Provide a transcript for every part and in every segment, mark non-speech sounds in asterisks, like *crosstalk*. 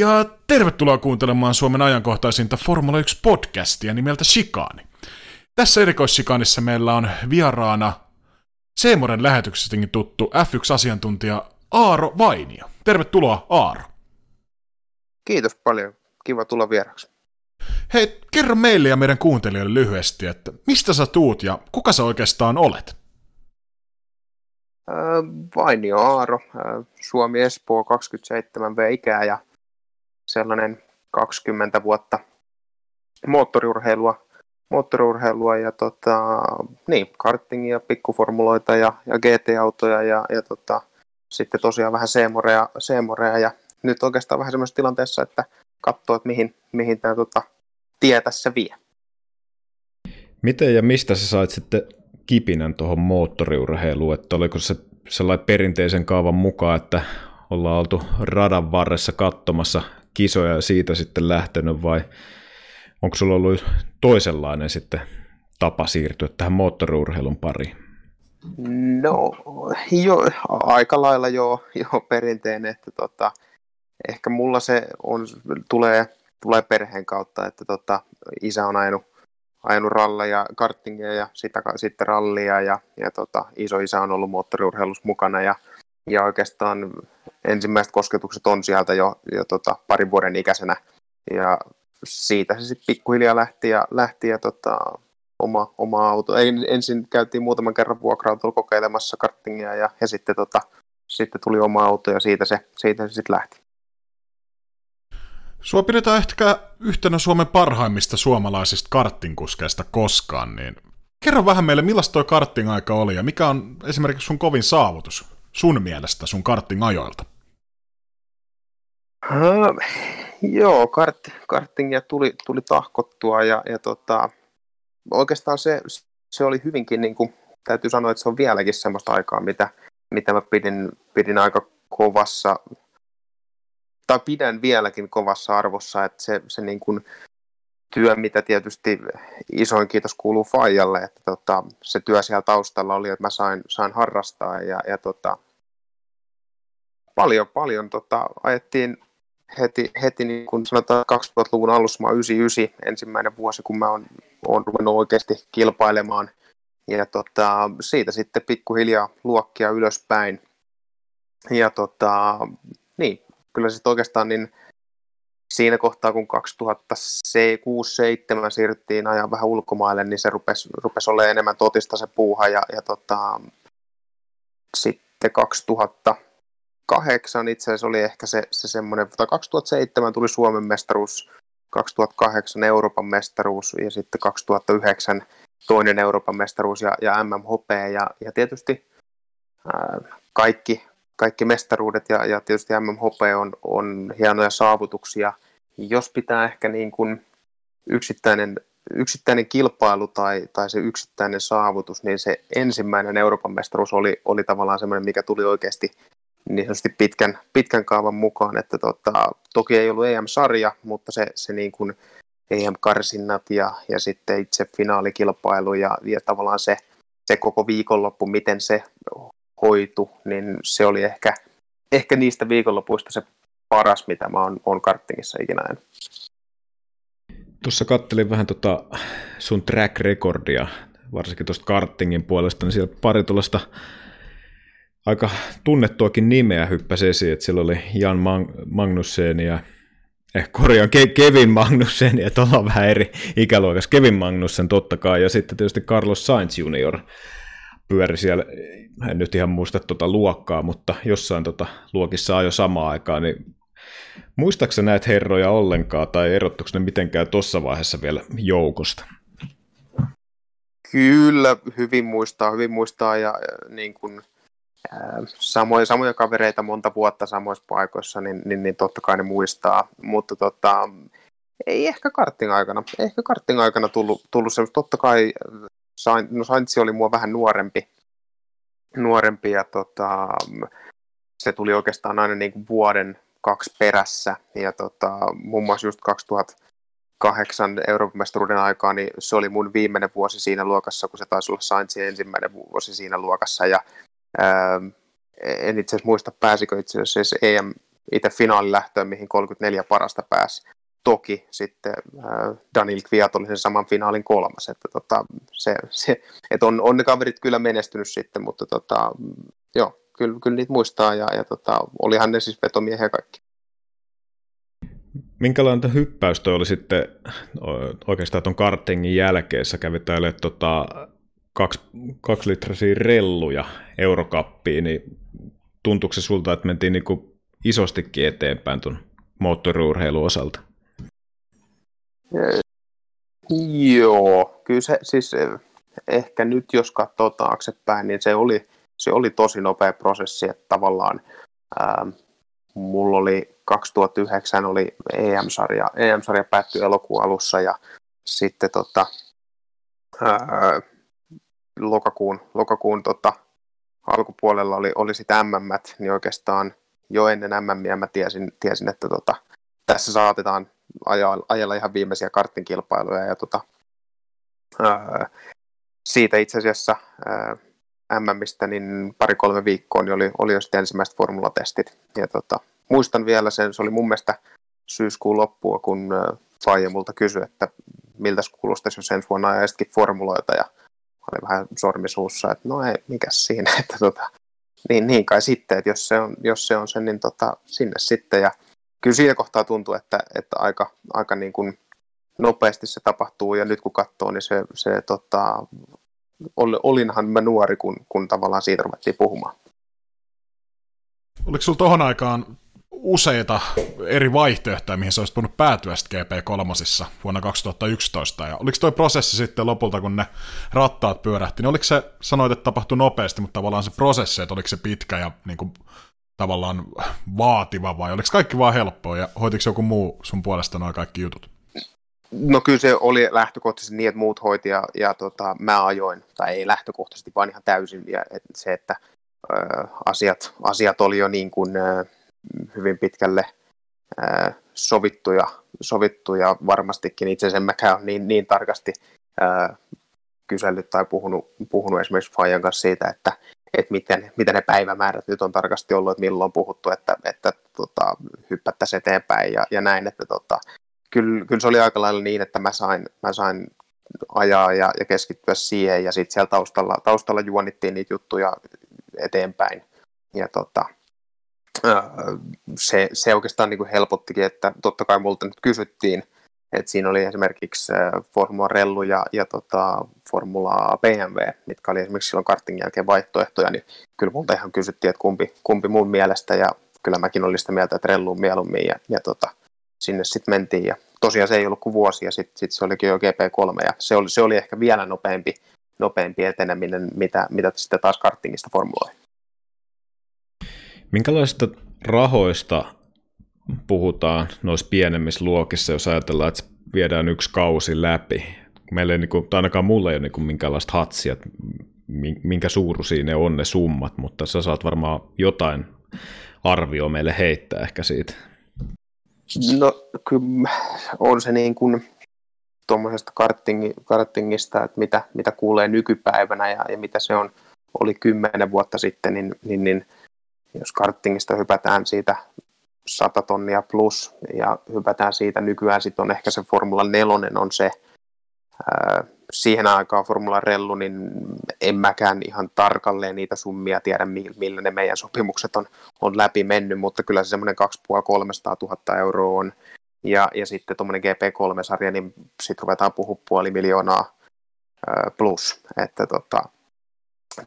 Ja tervetuloa kuuntelemaan Suomen ajankohtaisinta Formula 1-podcastia nimeltä Shikaani. Tässä erikoissikaanissa meillä on vieraana Seemoren lähetyksestäkin tuttu F1-asiantuntija Aaro Vainio. Tervetuloa Aaro. Kiitos paljon. Kiva tulla vieraksi. Hei, kerro meille ja meidän kuuntelijoille lyhyesti, että mistä sä tuut ja kuka sä oikeastaan olet? Äh, Vainio Aaro, äh, Suomi Espoo 27 V-ikää ja sellainen 20 vuotta moottoriurheilua, moottoriurheilua ja tota, niin, kartingia, pikkuformuloita ja, ja GT-autoja ja, ja tota, sitten tosiaan vähän Seemorea, Seemorea ja nyt oikeastaan vähän semmoisessa tilanteessa, että katsoo, että mihin, mihin tämä tota, tie tässä vie. Miten ja mistä sä sait sitten kipinän tuohon moottoriurheiluun, että oliko se sellainen perinteisen kaavan mukaan, että ollaan oltu radan varressa katsomassa kisoja ja siitä sitten lähtenyt vai onko sulla ollut toisenlainen sitten tapa siirtyä tähän moottoriurheilun pariin? No, jo, aika lailla jo, jo perinteinen, että tota, ehkä mulla se on, tulee, tulee perheen kautta, että tota, isä on ajanut, ajanut ralleja, karttingia ja sitä, sitten rallia ja, ja tota, iso isä on ollut moottoriurheilussa mukana ja, ja oikeastaan ensimmäiset kosketukset on sieltä jo, jo tota, parin vuoden ikäisenä ja siitä se sitten pikkuhiljaa lähti ja, lähti ja tota, oma, oma auto. Ei, ensin käytiin muutaman kerran vuokra kokeilemassa karttingia ja, ja sitten, tota, sitten tuli oma auto ja siitä se, siitä se sitten lähti. Sua pidetään ehkä yhtenä Suomen parhaimmista suomalaisista karttinkuskeista koskaan, niin kerro vähän meille, millaista tuo kartting-aika oli ja mikä on esimerkiksi sun kovin saavutus sun mielestä sun kartting-ajoilta? Joo, kart, karttingia tuli, tuli tahkottua ja, ja tota, oikeastaan se, se oli hyvinkin, niin kuin, täytyy sanoa, että se on vieläkin semmoista aikaa, mitä, mitä mä pidin, pidin aika kovassa, tai pidän vieläkin kovassa arvossa, että se, se niin kuin työ, mitä tietysti isoin kiitos kuuluu Fajalle, että tota, se työ siellä taustalla oli, että mä sain, sain harrastaa ja, ja tota, paljon, paljon tota, ajettiin heti, heti niin kuin sanotaan 2000-luvun alussa, mä 99 ensimmäinen vuosi, kun mä oon, oon ruvennut oikeasti kilpailemaan. Ja tota, siitä sitten pikkuhiljaa luokkia ylöspäin. Ja tota, niin, kyllä sitten oikeastaan niin siinä kohtaa, kun 2006-2007 siirryttiin ajan vähän ulkomaille, niin se rupesi, rupesi olemaan enemmän totista se puuha. Ja, ja tota, sitten 2000 2008 itse asiassa oli ehkä se, se semmoinen, tai 2007 tuli Suomen mestaruus, 2008 Euroopan mestaruus ja sitten 2009 toinen Euroopan mestaruus ja, ja MMHP ja, ja tietysti ää, kaikki, kaikki mestaruudet ja, ja tietysti MMHP on, on hienoja saavutuksia. Jos pitää ehkä niin kuin yksittäinen, yksittäinen kilpailu tai, tai se yksittäinen saavutus, niin se ensimmäinen Euroopan mestaruus oli, oli tavallaan semmoinen, mikä tuli oikeasti niin sanotusti pitkän, pitkän kaavan mukaan, että tota, toki ei ollut EM-sarja, mutta se, se niin kuin EM-karsinnat ja, ja sitten itse finaalikilpailu ja, ja tavallaan se, se koko viikonloppu, miten se hoitu, niin se oli ehkä, ehkä niistä viikonlopuista se paras, mitä mä oon, oon karttingissa ikinä nähnyt. Tuossa kattelin vähän tota sun track recordia, varsinkin tuosta kartingin puolesta, niin siellä pari tuollaista aika tunnettuakin nimeä hyppäsi esiin, että siellä oli Jan Mag- Magnussen ja eh, korjaan Ke- Kevin Magnussen, ja tuolla on vähän eri ikäluokassa, Kevin Magnussen totta kai, ja sitten tietysti Carlos Sainz Junior pyöri siellä, en nyt ihan muista tuota luokkaa, mutta jossain tuota luokissa jo samaan aikaan, niin muistaaksä näitä herroja ollenkaan, tai erottuiko ne mitenkään tuossa vaiheessa vielä joukosta? Kyllä, hyvin muistaa, hyvin muistaa, ja niin kuin samoja, samoja kavereita monta vuotta samoissa paikoissa, niin, niin, niin totta kai ne muistaa, mutta tota, ei ehkä kartting aikana, ehkä kartting aikana tullut, tullut semmoista, totta kai no Saintsi oli mua vähän nuorempi, nuorempi ja tota, se tuli oikeastaan aina niin kuin vuoden kaksi perässä. Ja tota, muun muassa just 2008 Euroopan mestaruuden aikaa, niin se oli mun viimeinen vuosi siinä luokassa, kun se taisi olla Saintsin ensimmäinen vuosi siinä luokassa. Ja Ähm, en itse asiassa muista, pääsikö itse asiassa EM, itse finaalilähtöön, mihin 34 parasta pääsi. Toki sitten äh, Daniel Kviat oli sen saman finaalin kolmas, että tota, se, se, et on, on ne kaverit kyllä menestynyt sitten, mutta tota, joo, kyllä, kyllä niitä muistaa ja, ja tota, olihan ne siis vetomiehiä kaikki. Minkälainen hyppäys toi oli sitten oikeastaan tuon kartingin jälkeen, sä kävit tota, kaksi, kaksi litrasia relluja eurokappiin, niin tuntuuko se sulta, että mentiin niinku isostikin eteenpäin tuon moottoriurheilun osalta? Joo, kyllä se siis ehkä nyt jos katsoo taaksepäin, niin se oli, se oli tosi nopea prosessi, että tavallaan ää, mulla oli 2009 oli EM-sarja, EM-sarja päättyi elokuun alussa ja sitten tota, ää, lokakuun, lokakuun tota, alkupuolella oli, oli sitten MM, niin oikeastaan jo ennen MM mä tiesin, tiesin että tota, tässä saatetaan ajalla, ajalla ihan viimeisiä karttinkilpailuja ja tota, ää, siitä itse asiassa ää, MMistä niin pari-kolme viikkoa niin oli, oli jo sitten ensimmäiset formulatestit. Ja tota, muistan vielä sen, se oli mun mielestä syyskuun loppua, kun Faija multa kysyi, että miltä kuulostaisi, jos ensi vuonna ajaisitkin formuloita, ja oli vähän sormisuussa, että no ei, mikäs siinä, *laughs* että tota, niin, niin kai sitten, että jos se on, jos se on sen, niin tota, sinne sitten, ja kyllä siinä kohtaa tuntuu, että, että aika, aika niin kuin nopeasti se tapahtuu, ja nyt kun katsoo, niin se, se tota, olinhan mä nuori, kun, kun tavallaan siitä ruvettiin puhumaan. Oliko sinulla tuohon aikaan useita eri vaihtoehtoja, mihin se olisi voinut päätyä GP3 vuonna 2011. Ja oliko tuo prosessi sitten lopulta, kun ne rattaat pyörähti, niin oliko se, sanoit, että tapahtui nopeasti, mutta tavallaan se prosessi, että oliko se pitkä ja niin kuin, tavallaan vaativa vai oliko kaikki vaan helppoa ja hoitiko joku muu sun puolesta noin kaikki jutut? No kyllä se oli lähtökohtaisesti niin, että muut hoiti ja, ja tota, mä ajoin, tai ei lähtökohtaisesti, vaan ihan täysin. Ja se, että ö, asiat, asiat oli jo niin kuin, ö, hyvin pitkälle sovittuja, sovittuja varmastikin. Itse asiassa en mäkään ole niin, niin tarkasti kysellyt tai puhunut, puhunut esimerkiksi Fajan kanssa siitä, että, että miten, miten ne päivämäärät nyt on tarkasti ollut, että milloin on puhuttu, että, että tota, hyppättäisiin eteenpäin ja, ja näin, että tota, kyllä, kyllä se oli aika lailla niin, että mä sain, mä sain ajaa ja, ja keskittyä siihen, ja sitten siellä taustalla, taustalla juonittiin niitä juttuja eteenpäin. Ja tota, se, se oikeastaan niin kuin helpottikin, että totta kai multa nyt kysyttiin, että siinä oli esimerkiksi Formula Rellu ja, ja tota, Formula BMW, mitkä oli esimerkiksi silloin kartingin jälkeen vaihtoehtoja, niin kyllä multa ihan kysyttiin, että kumpi, kumpi mun mielestä, ja kyllä mäkin olin sitä mieltä, että Rellu mieluummin, ja, ja tota, sinne sitten mentiin ja tosiaan se ei ollut kuin vuosi ja sitten sit se olikin jo GP3 ja se oli, se oli ehkä vielä nopeampi, nopeampi eteneminen, mitä, mitä sitten taas kartingista formuloi. Minkälaisista rahoista puhutaan noissa pienemmissä luokissa, jos ajatellaan, että viedään yksi kausi läpi? Meillä ei, niin kuin, tai ainakaan mulle ei ole niin kuin minkäänlaista hatsia, että minkä suuruisia ne on ne summat, mutta sä saat varmaan jotain arvio meille heittää ehkä siitä. No kyllä on se niin kuin tuommoisesta karting, kartingista, että mitä, mitä kuulee nykypäivänä ja, ja mitä se on, oli kymmenen vuotta sitten, niin, niin, niin jos kartingista hypätään siitä 100 tonnia plus ja hypätään siitä nykyään sitten on ehkä se Formula 4 on se, ää, siihen aikaan Formula Rellu, niin en mäkään ihan tarkalleen niitä summia tiedä, millä ne meidän sopimukset on, on läpi mennyt, mutta kyllä se semmoinen 2,5-300 000 euroa on. Ja, ja sitten tuommoinen GP3-sarja, niin sitten ruvetaan puhua puoli miljoonaa plus. Että tota,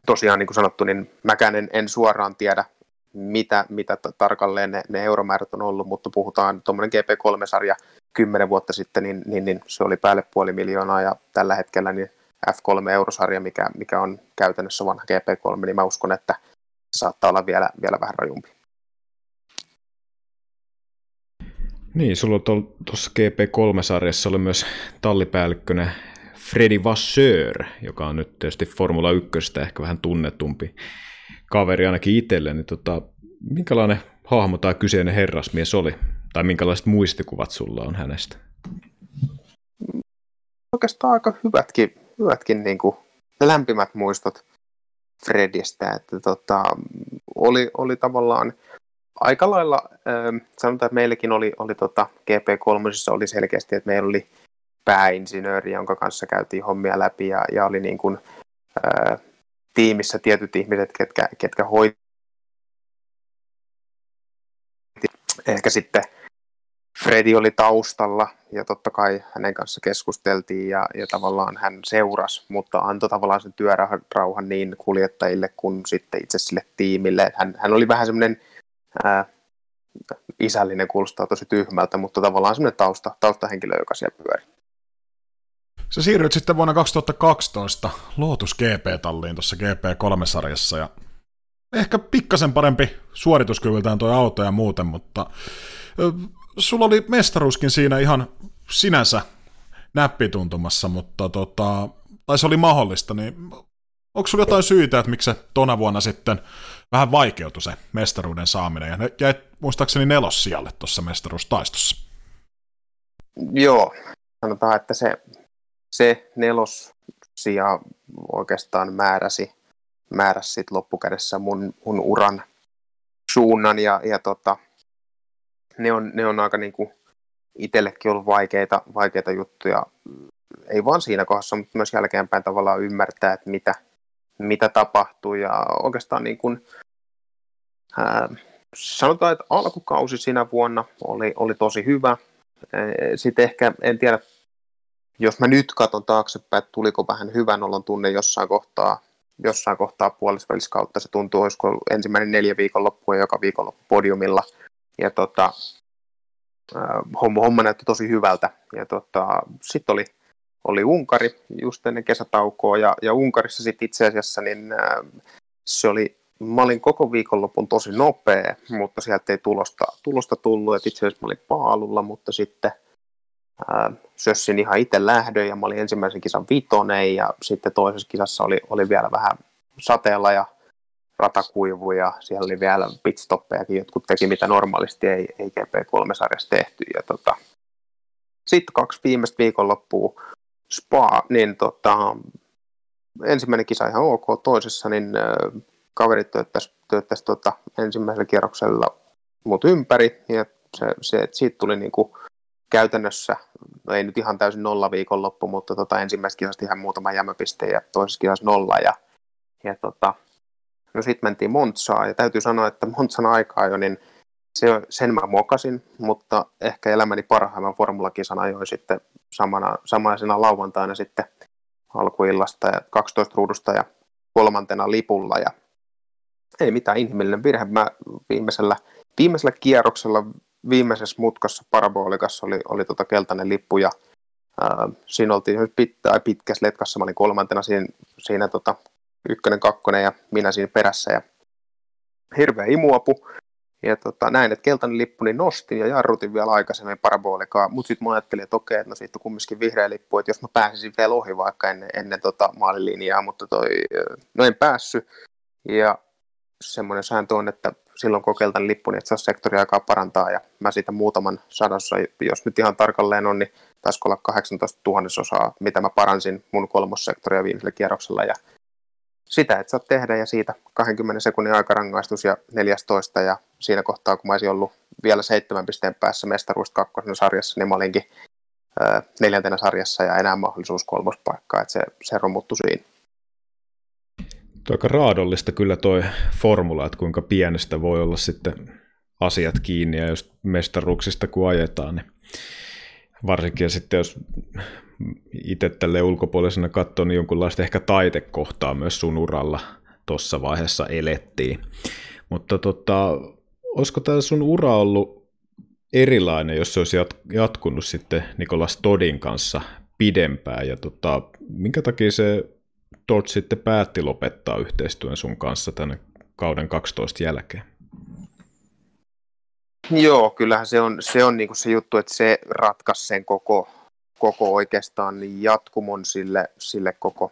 tosiaan niin kuin sanottu, niin mäkään en, en suoraan tiedä, mitä, mitä tarkalleen ne, ne euromäärät on ollut, mutta puhutaan tuommoinen GP3-sarja kymmenen vuotta sitten, niin, niin, niin, se oli päälle puoli miljoonaa ja tällä hetkellä niin F3-eurosarja, mikä, mikä on käytännössä vanha GP3, niin mä uskon, että se saattaa olla vielä, vielä vähän rajumpi. Niin, sulla on tuossa GP3-sarjassa oli myös tallipäällikkönä Freddy Vasseur, joka on nyt tietysti Formula 1 ehkä vähän tunnetumpi kaveri ainakin itselle, niin tota, minkälainen hahmo tai kyseinen herrasmies oli? Tai minkälaiset muistikuvat sulla on hänestä? Oikeastaan aika hyvätkin, hyvätkin niin kuin lämpimät muistot Fredistä, että tota, oli, oli tavallaan aika lailla, ähm, sanotaan, että meilläkin oli, oli tota, GP3 oli selkeästi, että meillä oli pääinsinööri, jonka kanssa käytiin hommia läpi ja, ja oli niin kuin, äh, tiimissä tietyt ihmiset, ketkä, ketkä hoiti ehkä sitten Fredi oli taustalla ja totta kai hänen kanssa keskusteltiin ja, ja tavallaan hän seurasi, mutta antoi tavallaan sen työrauhan niin kuljettajille kuin sitten itse sille tiimille. Hän, hän oli vähän semmoinen isällinen, kuulostaa tosi tyhmältä, mutta tavallaan semmoinen tausta, taustahenkilö, joka siellä pyöri. Sä siirryit sitten vuonna 2012 Lotus GP-talliin tuossa GP3-sarjassa ja ehkä pikkasen parempi suorituskyvyltään tuo auto ja muuten, mutta sulla oli mestaruuskin siinä ihan sinänsä näppituntumassa, mutta tota, tai se oli mahdollista, niin onko sulla jotain syitä, että miksi se tona vuonna sitten vähän vaikeutui se mestaruuden saaminen, ja jäi muistaakseni nelossijalle tuossa mestaruustaistossa? Joo, sanotaan, että se, se nelossija oikeastaan määräsi, määräsi sit loppukädessä mun, mun uran suunnan, ja, ja tota, ne on, ne on aika niin kuin itsellekin ollut vaikeita, vaikeita juttuja, ei vaan siinä kohdassa, mutta myös jälkeenpäin tavallaan ymmärtää, että mitä, mitä tapahtuu ja oikeastaan niin kuin, ää, sanotaan, että alkukausi siinä vuonna oli, oli tosi hyvä. Sitten ehkä, en tiedä, jos mä nyt katson taaksepäin, että tuliko vähän hyvän olon tunne jossain kohtaa, jossain kohtaa puolisvälissä kautta, se tuntuu, olisiko ensimmäinen neljä viikonloppua joka viikonloppu podiumilla – ja tota, homma, homma näytti tosi hyvältä. Ja tota, sitten oli, oli Unkari just ennen kesätaukoa, ja, ja Unkarissa sitten itse asiassa niin, se oli, mä olin koko viikonlopun tosi nopea, mutta sieltä ei tulosta, tulosta tullut, että itse asiassa mä olin paalulla, mutta sitten sössin ihan itse lähdön, ja mä olin ensimmäisen kisan vitonen, ja sitten toisessa kisassa oli, oli vielä vähän sateella, ja ratakuivu ja siellä oli vielä pitstoppejakin, jotkut teki mitä normaalisti ei, ei GP3-sarjassa tehty. Tota, sitten kaksi viimeistä viikonloppua Spa, niin tota, ensimmäinen kisa ihan ok, toisessa niin kaverit työttäisi, työttäisi tota, ensimmäisellä kierroksella mut ympäri ja se, se, siitä tuli niinku käytännössä, no ei nyt ihan täysin nolla viikonloppu, mutta tota, ensimmäisessä kisassa ihan muutama jämäpiste ja toisessa kisassa nolla ja, ja tota, No sitten mentiin Montsaan ja täytyy sanoa, että Montsan aikaa jo, niin se, sen mä mokasin, mutta ehkä elämäni parhaimman formulakisan ajoin sitten samana, samaisena lauantaina sitten alkuillasta ja 12 ruudusta ja kolmantena lipulla ja ei mitään inhimillinen virhe. Mä viimeisellä, viimeisellä kierroksella viimeisessä mutkassa parabolikassa oli, oli tota keltainen lippu ja ää, siinä oltiin pit, pitkässä letkassa, mä olin kolmantena siinä, siinä tota ykkönen, kakkonen ja minä siinä perässä ja hirveä imuapu. Ja tota, näin, että keltainen lippu, niin nostin ja jarrutin vielä aikaisemmin parabolikaa, mutta sitten mä ajattelin, että okei, että no siitä on kumminkin vihreä lippu, että jos mä pääsisin vielä ohi vaikka ennen, ennen tota maalilinjaa, mutta toi, no en päässyt. Ja semmoinen sääntö on, että silloin kun keltainen lippu, niin että se aikaa parantaa, ja mä siitä muutaman sadossa, jos nyt ihan tarkalleen on, niin taisiko olla 18 tuhannesosaa, mitä mä paransin mun kolmossektoria viimeisellä kierroksella, ja sitä et saa tehdä ja siitä 20 sekunnin aikarangaistus ja 14 ja siinä kohtaa kun mä olisin ollut vielä seitsemän pisteen päässä mestaruudesta kakkosena sarjassa, niin mä olinkin neljäntenä sarjassa ja enää mahdollisuus kolmospaikkaa, että se, se romuttui siinä. Aika raadollista kyllä toi formula, että kuinka pienestä voi olla sitten asiat kiinni ja jos mestaruuksista kun ajetaan, niin varsinkin sitten jos itse tälle ulkopuolisena katsoin, niin jonkunlaista ehkä taitekohtaa myös sun uralla tuossa vaiheessa elettiin. Mutta tota, olisiko tämä sun ura ollut erilainen, jos se olisi jatkunut sitten Nikolas Todin kanssa pidempään, ja tota, minkä takia se Todd sitten päätti lopettaa yhteistyön sun kanssa tänne kauden 12 jälkeen? Joo, kyllähän se on se, on niinku se juttu, että se ratkaisi sen koko, koko oikeastaan jatkumon sille, sille koko,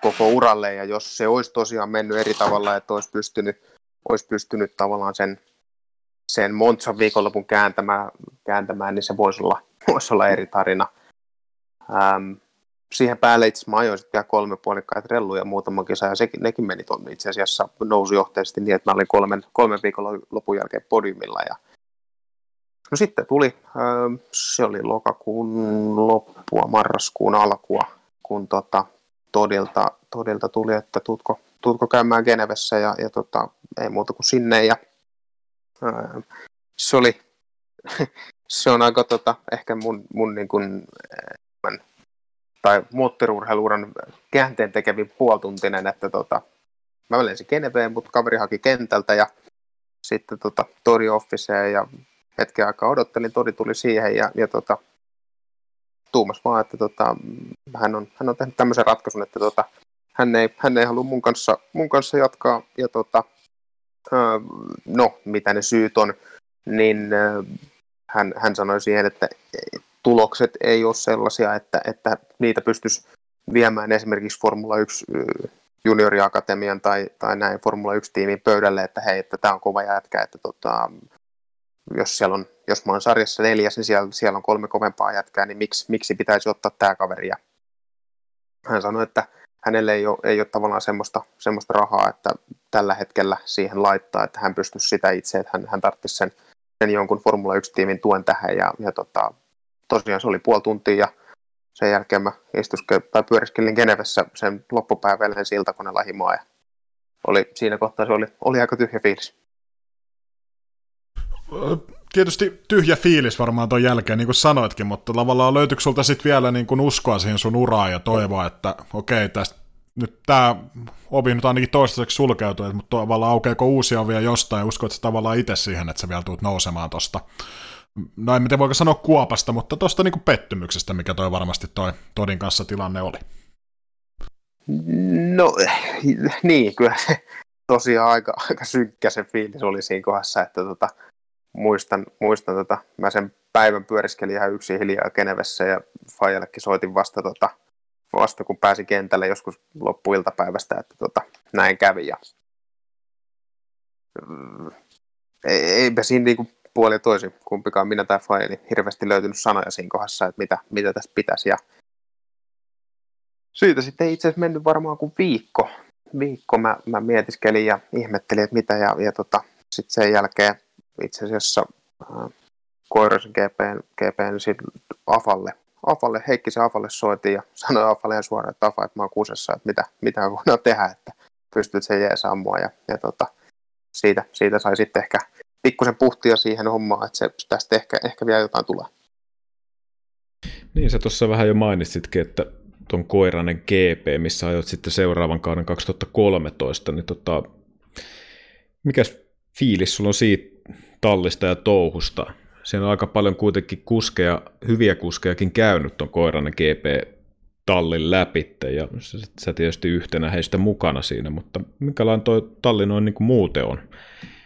koko uralle. Ja jos se olisi tosiaan mennyt eri tavalla, että olisi pystynyt, olisi pystynyt tavallaan sen, sen Montsan viikonlopun kääntämään, kääntämään, niin se voisi olla, voisi olla eri tarina. Ähm, siihen päälle itse asiassa mä ajoin sitten vielä kolme puolikkaita relluja muutama kesä, ja sekin, nekin meni tuonne itse asiassa nousujohteisesti niin, että mä olin kolmen, kolmen viikon lopun jälkeen podiumilla, ja No sitten tuli, se oli lokakuun loppua, marraskuun alkua, kun tota, todilta, todilta tuli, että tutko, tutko käymään Genevessä ja, ja tota, ei muuta kuin sinne. Ja, ää, se oli, *laughs* se on aika tota, ehkä mun, mun niin kuin, tai moottoriurheiluuran käänteen tekevin puoltuntinen, että tota, mä lensin Geneveen, mutta kaveri haki kentältä ja sitten tota, Tori Officeen ja hetken aikaa odottelin, Tori tuli siihen ja, ja tota, tuumas vaan, että tota, hän, on, hän on tehnyt tämmöisen ratkaisun, että tota, hän, ei, hän ei halua mun kanssa, mun kanssa jatkaa ja tota, no, mitä ne syyt on, niin hän, hän sanoi siihen, että tulokset ei ole sellaisia, että, että niitä pystyisi viemään esimerkiksi Formula 1 junioriakatemian tai, tai näin Formula 1-tiimin pöydälle, että hei, että tämä on kova jätkä, että tota, jos, siellä on, jos mä oon sarjassa neljäs, niin siellä, siellä on kolme kovempaa jätkää, niin miksi, miksi pitäisi ottaa tämä kaveri? Ja hän sanoi, että hänelle ei ole, ei ole tavallaan semmoista, semmoista rahaa, että tällä hetkellä siihen laittaa, että hän pystyisi sitä itse, että hän, hän tarvitsisi sen, sen jonkun Formula 1-tiimin tuen tähän. Ja, ja tota, tosiaan se oli puoli tuntia ja sen jälkeen mä istuske, tai pyöriskelin Genevessä sen loppupäivälleen siltä, kun ne lahimaa. Ja oli, siinä kohtaa se oli, oli aika tyhjä fiilis tietysti tyhjä fiilis varmaan ton jälkeen, niin kuin sanoitkin, mutta tavallaan löytyykö sulta sitten vielä niin kuin uskoa siihen sun uraan ja toivoa, että okei, tästä nyt tämä ovi nyt ainakin toistaiseksi sulkeutuu, mutta tavallaan aukeako uusia ovia jostain ja uskot tavallaan itse siihen, että sä vielä tulet nousemaan tosta, no en tiedä voiko sanoa kuopasta, mutta tuosta niin pettymyksestä, mikä toi varmasti toi Todin kanssa tilanne oli. No niin, kyllä tosiaan aika, aika synkkä se fiilis oli siinä kohdassa, että tota, muistan, muistan tota, mä sen päivän pyöriskelin ihan yksin hiljaa Genevessä ja Fajallekin soitin vasta, tota, vasta kun pääsi kentälle joskus loppuiltapäivästä, että tota, näin kävi. Ja, mm, eipä siinä niinku puoli toisi, kumpikaan minä tai Faja, niin hirveästi löytynyt sanoja siinä kohdassa, että mitä, mitä tässä pitäisi. Ja siitä sitten itse asiassa mennyt varmaan kuin viikko. Viikko mä, mä mietiskelin ja ihmettelin, että mitä, ja, ja tota, sitten sen jälkeen itse asiassa äh, Koirasen GPn, GPn Afalle, Afalle, se Afalle soitin ja sanoi Afalle suoraan, että Afa, että mä oon kusessa, että mitä, mitä voidaan tehdä, että pystyt sen jees ja, ja tota, siitä, siitä sai sitten ehkä pikkusen puhtia siihen hommaan, että se, tästä ehkä, ehkä vielä jotain tulee. Niin, sä tuossa vähän jo mainitsitkin, että tuon Koiranen GP, missä ajot sitten seuraavan kauden 2013, niin tota, mikä fiilis sulla on siitä tallista ja touhusta. Siinä on aika paljon kuitenkin kuskeja, hyviä kuskejakin käynyt tuon koiran GP-tallin läpi, ja sä tietysti yhtenä heistä mukana siinä, mutta minkälainen tuo talli noin niin kuin muuten on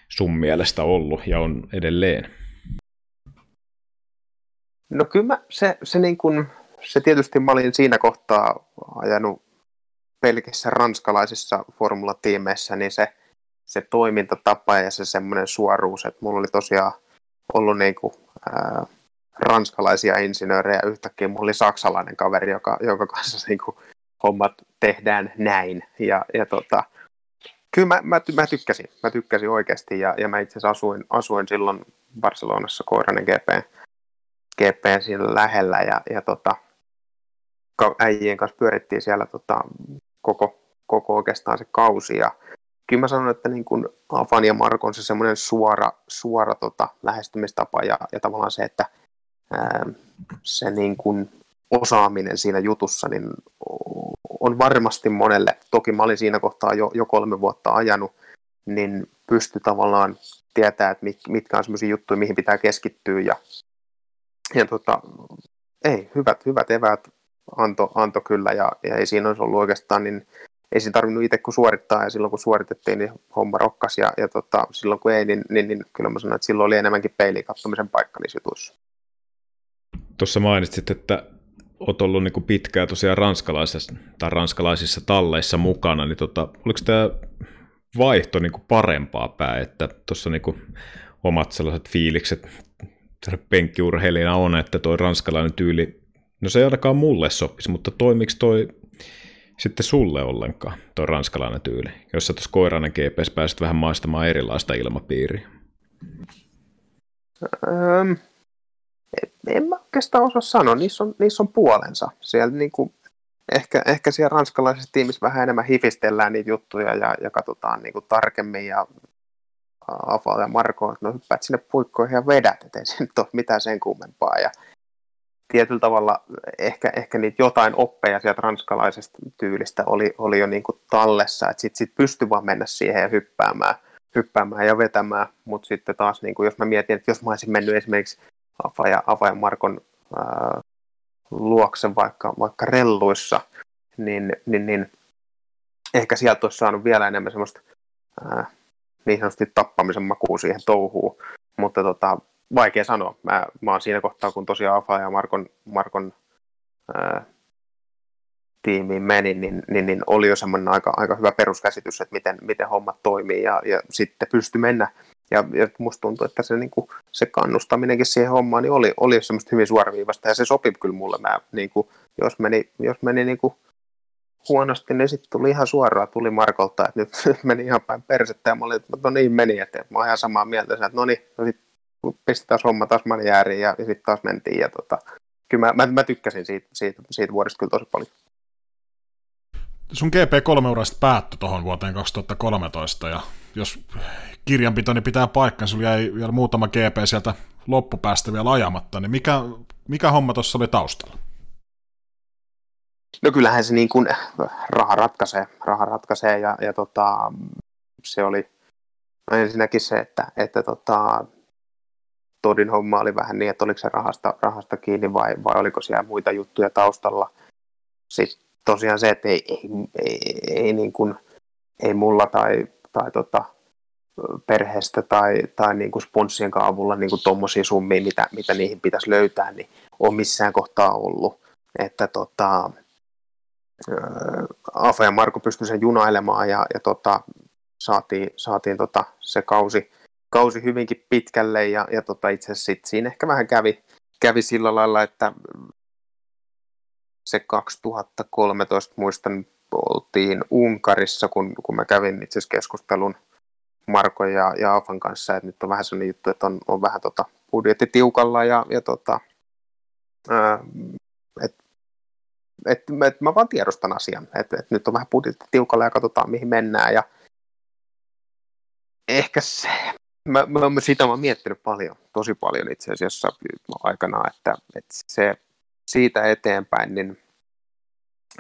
sun mielestä ollut ja on edelleen? No kyllä mä, se, se, niin kuin, se tietysti mä olin siinä kohtaa ajanut pelkissä ranskalaisissa formulatiimeissä, niin se – se toimintatapa ja se semmoinen suoruus, että mulla oli tosiaan ollut niinku, ää, ranskalaisia insinöörejä yhtäkkiä, mulla oli saksalainen kaveri, joka, joka kanssa niinku, hommat tehdään näin. Ja, ja tota, kyllä mä, mä, mä, tykkäsin, mä tykkäsin oikeasti ja, ja mä itse asiassa asuin, asuin silloin Barcelonassa Koiranen GP, GP siinä lähellä ja, ja tota, äijien kanssa pyörittiin siellä tota, koko, koko oikeastaan se kausi ja kyllä mä sanon, että niin kuin Afan ja Markon se semmoinen suora, suora tota, lähestymistapa ja, ja tavallaan se, että ää, se niin kuin osaaminen siinä jutussa niin on varmasti monelle, toki mä olin siinä kohtaa jo, jo kolme vuotta ajanut, niin pysty tavallaan tietää, että mitkä on semmoisia juttuja, mihin pitää keskittyä ja, ja tota, ei, hyvät, hyvät eväät anto, anto kyllä ja, ja ei siinä olisi ollut oikeastaan niin ei siinä tarvinnut itse kun suorittaa ja silloin kun suoritettiin, niin homma rokkas ja, ja tota, silloin kun ei, niin, niin, niin kyllä mä sanoin, että silloin oli enemmänkin peiliin katsomisen paikka niissä jutuissa. Tuossa mainitsit, että olet ollut niin kuin pitkään tosiaan ranskalaisissa, tai ranskalaisissa talleissa mukana, niin tota, oliko tämä vaihto niin kuin parempaa päin, että tuossa niin omat sellaiset fiilikset penkkiurheilijana on, että tuo ranskalainen tyyli No se ei ainakaan mulle sopisi, mutta toimiks toi sitten sulle ollenkaan, tuo ranskalainen tyyli, jos sä tuossa koirainen GPS pääsit vähän maistamaan erilaista ilmapiiriä? Öm, en mä oikeastaan osaa sanoa, niissä on, niissä on puolensa. Siellä niinku, ehkä, ehkä siellä ranskalaisessa tiimissä vähän enemmän hifistellään niitä juttuja ja, ja katsotaan niinku tarkemmin ja Afa ja Marko, että no hyppäät sinne puikkoihin ja vedät, ettei se nyt ole mitään sen kummempaa. Ja tietyllä tavalla ehkä, ehkä niitä jotain oppeja sieltä ranskalaisesta tyylistä oli, oli jo niin kuin tallessa, että sitten sit pystyi vaan mennä siihen ja hyppäämään, hyppäämään ja vetämään, mutta sitten taas niin kuin jos mä mietin, että jos mä olisin mennyt esimerkiksi Afa ja, Afa ja Markon ää, luokse vaikka, vaikka relluissa, niin, niin, niin ehkä sieltä olisi saanut vielä enemmän semmoista ää, niin sanotusti tappamisen makuun siihen touhuun, mutta tota, vaikea sanoa. Mä, mä oon siinä kohtaa, kun tosiaan Afa ja Markon, Markon ää, tiimiin meni, niin, niin, niin, oli jo semmoinen aika, aika hyvä peruskäsitys, että miten, miten hommat toimii ja, ja sitten pystyi mennä. Ja, ja musta tuntuu, että se, niin kuin, se kannustaminenkin siihen hommaan niin oli, oli semmoista hyvin suoraviivasta ja se sopi kyllä mulle. Mä, niin kuin, jos meni, jos meni niin kuin huonosti, niin sitten tuli ihan suoraan, tuli Markolta, että nyt, *laughs* meni ihan päin persettä ja mä olin, että no niin meni, että mä oon ihan samaa mieltä, että no niin, no sit pistetään homma taas manjääriin ja, ja sitten taas mentiin. Ja tota, kyllä mä, mä, mä tykkäsin siitä, siitä, siitä vuodesta kyllä tosi paljon. Sun GP3-urasta päättyi tuohon vuoteen 2013 ja jos kirjanpitoni pitää paikkan, sulla jäi vielä muutama GP sieltä loppupäästä vielä ajamatta, niin mikä, mikä homma tuossa oli taustalla? No kyllähän se niin kuin raha ratkaisee, raha ratkaisee ja, ja tota, se oli ensinnäkin se, että, että tota, Todin homma oli vähän niin, että oliko se rahasta, rahasta kiinni vai, vai oliko siellä muita juttuja taustalla. Siis tosiaan se, että ei, ei, ei, ei, niin kuin, ei mulla tai, tai tota, perheestä tai, tai niin kuin sponssien avulla niin tuommoisia summia, mitä, mitä niihin pitäisi löytää, niin on missään kohtaa ollut. Että tota, Afa ja Marko pystyi sen junailemaan ja, ja tota, saatiin, saatiin tota, se kausi, kausi hyvinkin pitkälle ja, ja tota, itse asiassa sit siinä ehkä vähän kävi, kävi sillä lailla, että se 2013 muistan oltiin Unkarissa, kun, kun mä kävin itse keskustelun Marko ja, ja Afan kanssa, että nyt on vähän sellainen juttu, että on, on vähän tota budjetti tiukalla ja, ja tota, että et, et mä vaan tiedostan asian, että et nyt on vähän budjetti tiukalla ja katsotaan mihin mennään ja ehkä se, mä, mä, mä sitä mä oon miettinyt paljon, tosi paljon itse asiassa aikana, että, että se siitä eteenpäin, niin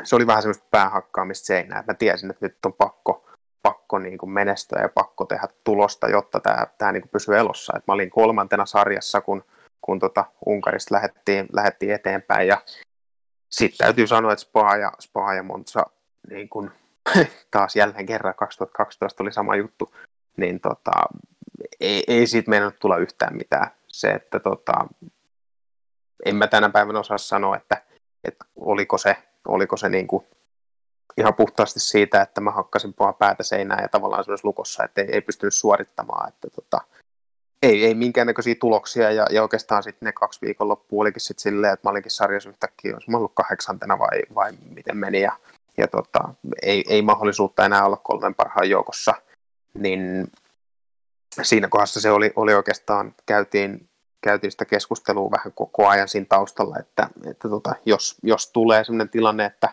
se oli vähän semmoista päähakkaamista seinää, mä tiesin, että nyt on pakko, pakko niin kuin menestyä ja pakko tehdä tulosta, jotta tämä, tämä niin kuin pysyy elossa. Et mä olin kolmantena sarjassa, kun, kun tota Unkarista lähdettiin, lähdettiin eteenpäin ja sitten täytyy sanoa, että Spa ja, Spa ja Monza, niin kun, *laughs* taas jälleen kerran 2012 oli sama juttu, niin tota, ei, ei siitä meinannut tulla yhtään mitään. Se, että tota, en mä tänä päivänä osaa sanoa, että, että oliko se, oliko se niin kuin ihan puhtaasti siitä, että mä hakkasin paha päätä seinään ja tavallaan semmoisessa lukossa, että ei, ei pystynyt suorittamaan. Että tota, ei, ei minkäännäköisiä tuloksia ja, ja oikeastaan sitten ne kaksi viikonloppua olikin sitten silleen, että mä olinkin sarjassa yhtäkkiä, olisi mä ollut kahdeksantena vai, vai miten meni ja, ja tota, ei, ei mahdollisuutta enää olla kolmen parhaan joukossa, niin siinä kohdassa se oli, oli oikeastaan, käytiin, käytiin sitä keskustelua vähän koko ajan siinä taustalla, että, että tota, jos, jos tulee sellainen tilanne, että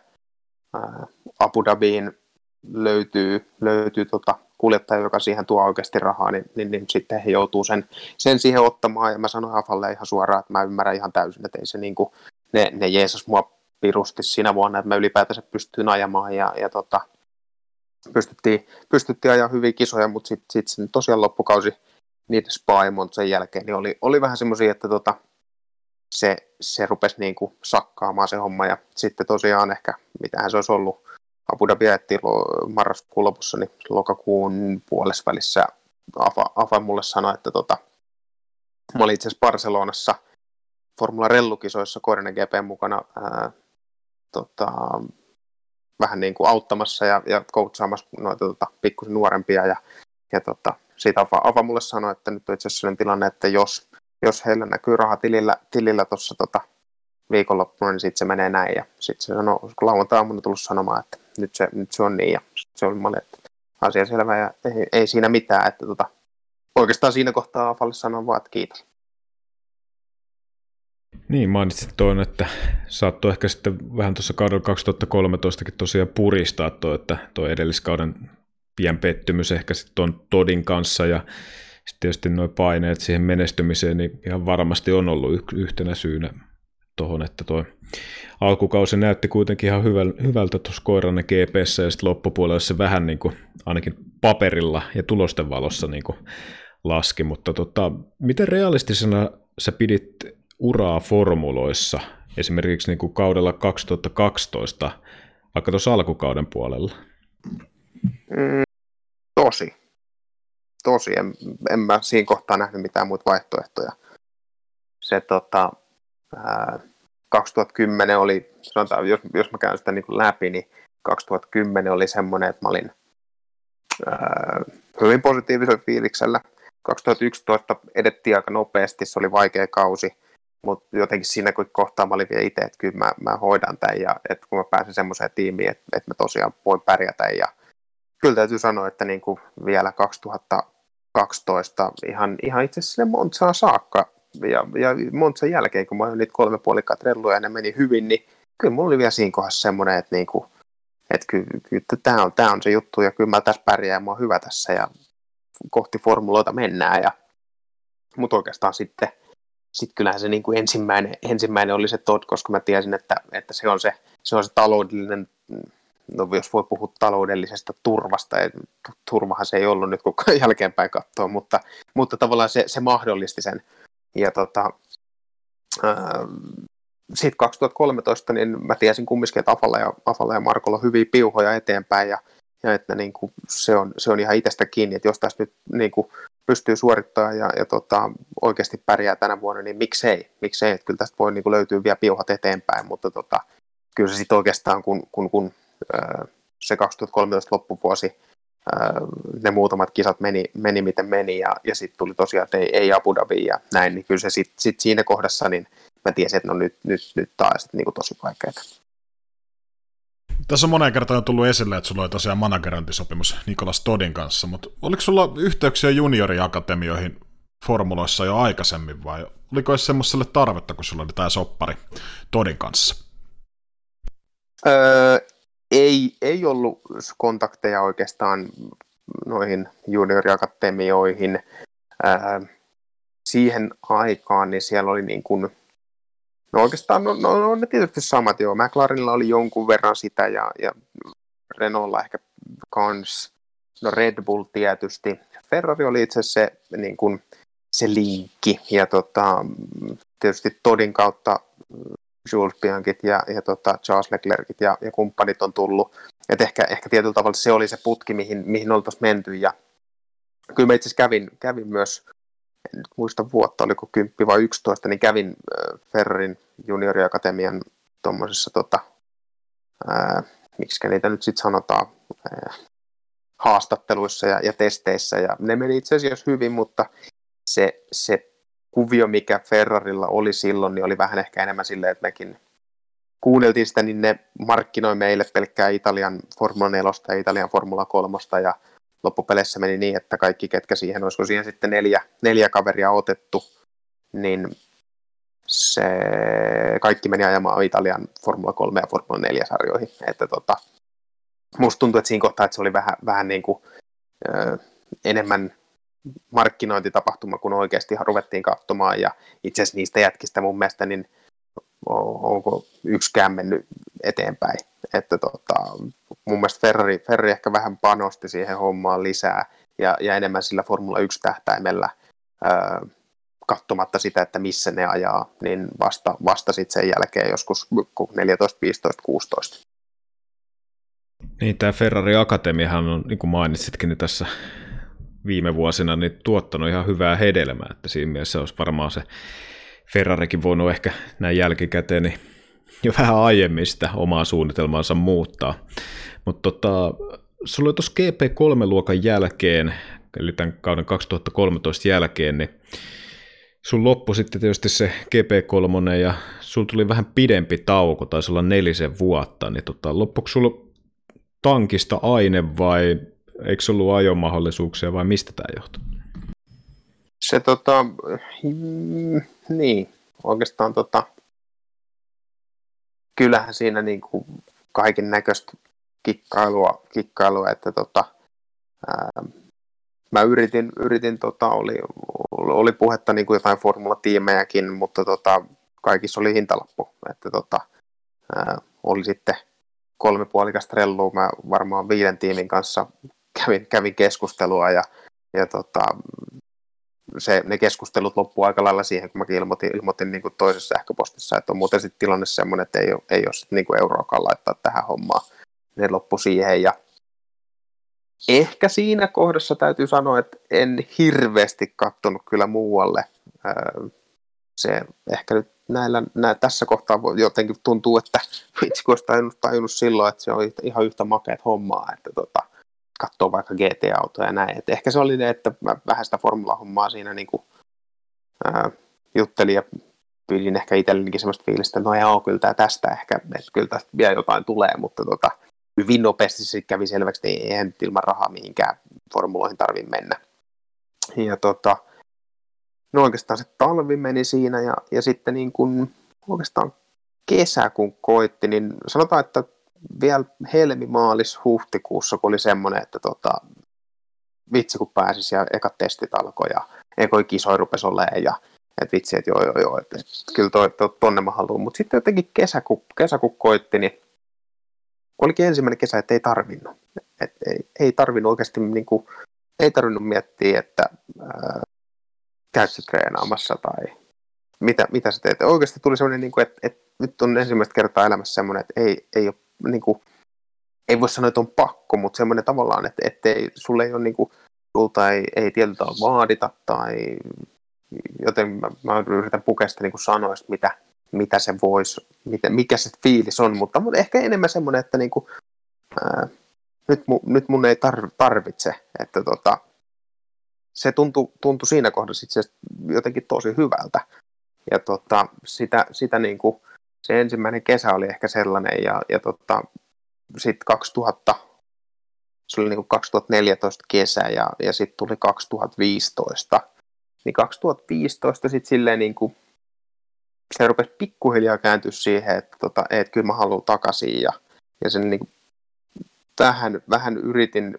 ää, Abu Dhabiin löytyy, löytyy tota kuljettaja, joka siihen tuo oikeasti rahaa, niin, niin, niin sitten he joutuu sen, sen siihen ottamaan. Ja mä sanoin Afalle ihan suoraan, että mä ymmärrän ihan täysin, että ei se niin kuin, ne, ne jeesas mua pirusti siinä vuonna, että mä ylipäätänsä pystyin ajamaan ja, ja tota, pystyttiin, pystyttiin ajaa hyviä kisoja, mutta sitten sit tosiaan loppukausi niiden Spa sen jälkeen niin oli, oli vähän semmoisia, että tota, se, se rupesi niin kuin sakkaamaan se homma. Ja sitten tosiaan ehkä, mitähän se olisi ollut, Abu Dhabi marraskuun lopussa, niin lokakuun puolessa välissä Afa, Afa mulle sanoi, että tota, mä olin itse asiassa Barcelonassa Formula Rellukisoissa Korinen GP mukana ää, tota, vähän niin kuin auttamassa ja, ja coachaamassa noita tota, pikkusen nuorempia ja, ja tota, siitä Afa, Afa mulle sanoi, että nyt on itse asiassa tilanne, että jos, jos heillä näkyy raha tilillä, tilillä tuossa tota, viikonloppuna, niin sitten se menee näin. Ja sitten se sanoo, kun lauantai on tullut sanomaan, että nyt se, nyt se on niin. Ja se oli malli, että asia selvä ja ei, ei siinä mitään. Että tota, oikeastaan siinä kohtaa Afalle sanon vaan, että kiitos. Niin, mainitsit tuon, että saattoi ehkä sitten vähän tuossa kaudella 2013 tosiaan puristaa tuo, että tuo edelliskauden pien pettymys ehkä sitten tuon Todin kanssa ja sitten tietysti nuo paineet siihen menestymiseen, niin ihan varmasti on ollut yhtenä syynä tuohon, että tuo alkukausi näytti kuitenkin ihan hyvältä tuossa koiranne GPS ja sitten loppupuolella se vähän niin kuin, ainakin paperilla ja tulosten valossa niin kuin laski, mutta tota, miten realistisena sä pidit uraa formuloissa esimerkiksi niin kuin kaudella 2012, vaikka tuossa alkukauden puolella? Mm, tosi. Tosi. En, en mä siinä kohtaa nähnyt mitään muita vaihtoehtoja. Se tota, ää, 2010 oli, sanotaan, jos, jos mä käyn sitä niin läpi, niin 2010 oli semmoinen, että mä olin ää, hyvin positiivisella fiiliksellä. 2011 edettiin aika nopeasti, se oli vaikea kausi, mutta jotenkin siinä kun kohtaa mä olin vielä itse, että kyllä mä, mä hoidan tämän ja että kun mä pääsen semmoiseen tiimiin, että, että mä tosiaan voin pärjätä ja kyllä täytyy sanoa, että niin kuin vielä 2012 ihan, ihan itse asiassa Montsaan saakka ja, ja Montsan jälkeen, kun mä olin niitä kolme puolikkaa trelluja ja ne meni hyvin, niin kyllä mulla oli vielä siinä kohdassa semmoinen, että, niin kuin, että kyllä, kyllä tämä, on, tämä on se juttu ja kyllä mä tässä pärjään ja mä oon hyvä tässä ja kohti formuloita mennään. Ja, mutta oikeastaan sitten sit kyllähän se niin kuin ensimmäinen, ensimmäinen oli se Todd, koska mä tiesin, että, että se, on se, se on se taloudellinen no jos voi puhua taloudellisesta turvasta, ja turvahan se ei ollut nyt kun *laughs* jälkeenpäin katsoo, mutta, mutta tavallaan se, se mahdollisti sen. Ja tota, sitten 2013 niin mä tiesin kumminkin, että Afalla ja, Afalla ja Markolla on hyviä piuhoja eteenpäin ja, ja että niin kuin se, on, se on ihan itsestä kiinni, että jos tässä nyt niin kuin pystyy suorittamaan ja, ja tota, oikeasti pärjää tänä vuonna, niin miksei, miksei, että kyllä tästä voi niin kuin löytyä vielä piuhat eteenpäin, mutta tota, kyllä se sitten oikeastaan, kun, kun, kun se 2013 loppuvuosi, ne muutamat kisat meni, meni miten meni ja, ja sitten tuli tosiaan, että ei, ei Abu Dhabi ja näin, niin kyllä se sitten sit siinä kohdassa, niin mä tiesin, että no nyt, nyt, nyt taas niin kuin tosi vaikeaa. Tässä on monen kertaan tullut esille, että sulla oli tosiaan managerointisopimus Nikolas Todin kanssa, mutta oliko sulla yhteyksiä junioriakatemioihin formuloissa jo aikaisemmin vai oliko se semmoiselle tarvetta, kun sulla oli tämä soppari Todin kanssa? Öö, ei, ei ollut kontakteja oikeastaan noihin junioriakatemioihin. Ää, siihen aikaan niin siellä oli niin kuin, no oikeastaan no, no, no ne tietysti samat joo. McLarenilla oli jonkun verran sitä ja, ja Renaultilla ehkä kans, no Red Bull tietysti. Ferrari oli itse se, niin kuin, se linkki ja tota, tietysti Todin kautta Jules Bianchit ja, ja tota Charles Leclercit ja, ja kumppanit on tullut. Et ehkä, ehkä tietyllä tavalla se oli se putki, mihin, mihin oltaisiin menty. Ja kyllä mä itse asiassa kävin, kävin myös, en nyt muista vuotta, oliko 10 vai 11, niin kävin äh, Ferrarin junioriakatemian tuommoisessa, tota, äh, miksi niitä nyt sitten sanotaan, äh, haastatteluissa ja, ja testeissä. Ja ne meni itse asiassa hyvin, mutta se, se kuvio, mikä Ferrarilla oli silloin, niin oli vähän ehkä enemmän silleen, että mekin kuunneltiin sitä, niin ne markkinoi meille pelkkää Italian Formula 4 ja Italian Formula 3 ja loppupeleissä meni niin, että kaikki ketkä siihen, olisiko siihen sitten neljä, neljä kaveria otettu, niin se kaikki meni ajamaan Italian Formula 3 ja Formula 4 sarjoihin. Että tota, musta tuntuu, että siinä kohtaa, että se oli vähän, vähän niin kuin, ö, enemmän markkinointitapahtuma, kun oikeasti ruvettiin katsomaan, ja itse asiassa niistä jätkistä mun mielestä, niin onko yksikään mennyt eteenpäin. Että tota, mun mielestä Ferrari, Ferrari ehkä vähän panosti siihen hommaan lisää, ja, ja enemmän sillä Formula 1-tähtäimellä, ää, katsomatta sitä, että missä ne ajaa, niin vasta, vasta sitten sen jälkeen joskus 14, 15, 16. Niin, tämä Ferrari Akatemiahan on, niin kuin mainitsitkin, niin tässä viime vuosina niin tuottanut ihan hyvää hedelmää, että siinä mielessä olisi varmaan se Ferrarikin voinut ehkä näin jälkikäteen niin jo vähän aiemmin sitä omaa suunnitelmaansa muuttaa. Mutta tota, sulla oli tuossa GP3-luokan jälkeen, eli tämän kauden 2013 jälkeen, niin sun loppu sitten tietysti se GP3 ja sulla tuli vähän pidempi tauko, taisi olla nelisen vuotta, niin tota, loppuiko sulla tankista aine vai eikö ollut ajomahdollisuuksia vai mistä tämä johtuu? Se tota, mm, niin, oikeastaan tota, kyllähän siinä niin kuin kaiken näköistä kikkailua, kikkailua, että tota, ää, mä yritin, yritin tota, oli, oli puhetta niin kuin jotain formulatiimejäkin, mutta tota, kaikissa oli hintalappu, että tota, ää, oli sitten kolme puolikasta rellua, mä varmaan viiden tiimin kanssa kävin, kävin keskustelua ja, ja tota, se, ne keskustelut loppuu aika lailla siihen, kun mä ilmoitin, ilmoitin niin kuin toisessa sähköpostissa, että on muuten sitten tilanne semmoinen, että ei ole, ei ole niin kuin euroakaan laittaa tähän hommaan. Ne loppu siihen ja ehkä siinä kohdassa täytyy sanoa, että en hirveästi kattonut kyllä muualle. Se ehkä nyt näillä, nä, tässä kohtaa jotenkin tuntuu, että *laughs* vitsi kun olisi tajunnut, tajunnut silloin, että se on ihan yhtä makeat hommaa, että tota, katsoo vaikka GT-autoja ja näin. Et ehkä se oli ne, että mä vähän sitä formula-hommaa siinä niin kuin, ää, juttelin ja pidin ehkä itsellenikin sellaista fiilistä, että no joo, kyllä tämä tästä ehkä, että kyllä tästä vielä jotain tulee, mutta tota, hyvin nopeasti se kävi selväksi, että ei, nyt ilman rahaa mihinkään formuloihin tarvitse mennä. Ja tota, no oikeastaan se talvi meni siinä ja, ja sitten niin kuin, oikeastaan kesä kun koitti, niin sanotaan, että vielä helmi, maalis, huhtikuussa, kun oli semmoinen, että tota, vitsi kun pääsis ja ekat testit alkoi ja ekoi kisoi rupesi olemaan ja että vitsi, että joo joo joo, että, kyllä toi, toi, tonne mä haluan. Mutta sitten jotenkin kesäku, kesäku koitti, niin olikin ensimmäinen kesä, että ei tarvinnut. Et ei, ei tarvinnut oikeasti, niin kuin, ei tarvinnut miettiä, että ää, käyt treenaamassa tai mitä, mitä sä teet. Oikeasti tuli semmoinen, niin että, että nyt on ensimmäistä kertaa elämässä semmoinen, että ei, ei ole niin kuin, ei voi sanoa, että on pakko, mutta semmoinen tavallaan, että ettei, sulle ei ole niin kuin, sulta ei, ei tietyllä vaadita tai joten mä, mä yritän pukea sitä niin sanoista, mitä, mitä se voisi, mitä, mikä se fiilis on, mutta, mutta ehkä enemmän semmoinen, että niin kuin, ää, nyt, mu, nyt mun ei tar, tarvitse, että tota, se tuntui, tuntui siinä kohdassa itse jotenkin tosi hyvältä. Ja tota, sitä, sitä niin kuin, se ensimmäinen kesä oli ehkä sellainen ja, ja tota, sitten 2000, se oli niin kuin 2014 kesä ja, ja sitten tuli 2015. Niin 2015 sitten silleen niin kuin, se rupesi pikkuhiljaa kääntyä siihen, että tota, et kyllä mä haluan takaisin ja, ja sen niin kuin, vähän, vähän yritin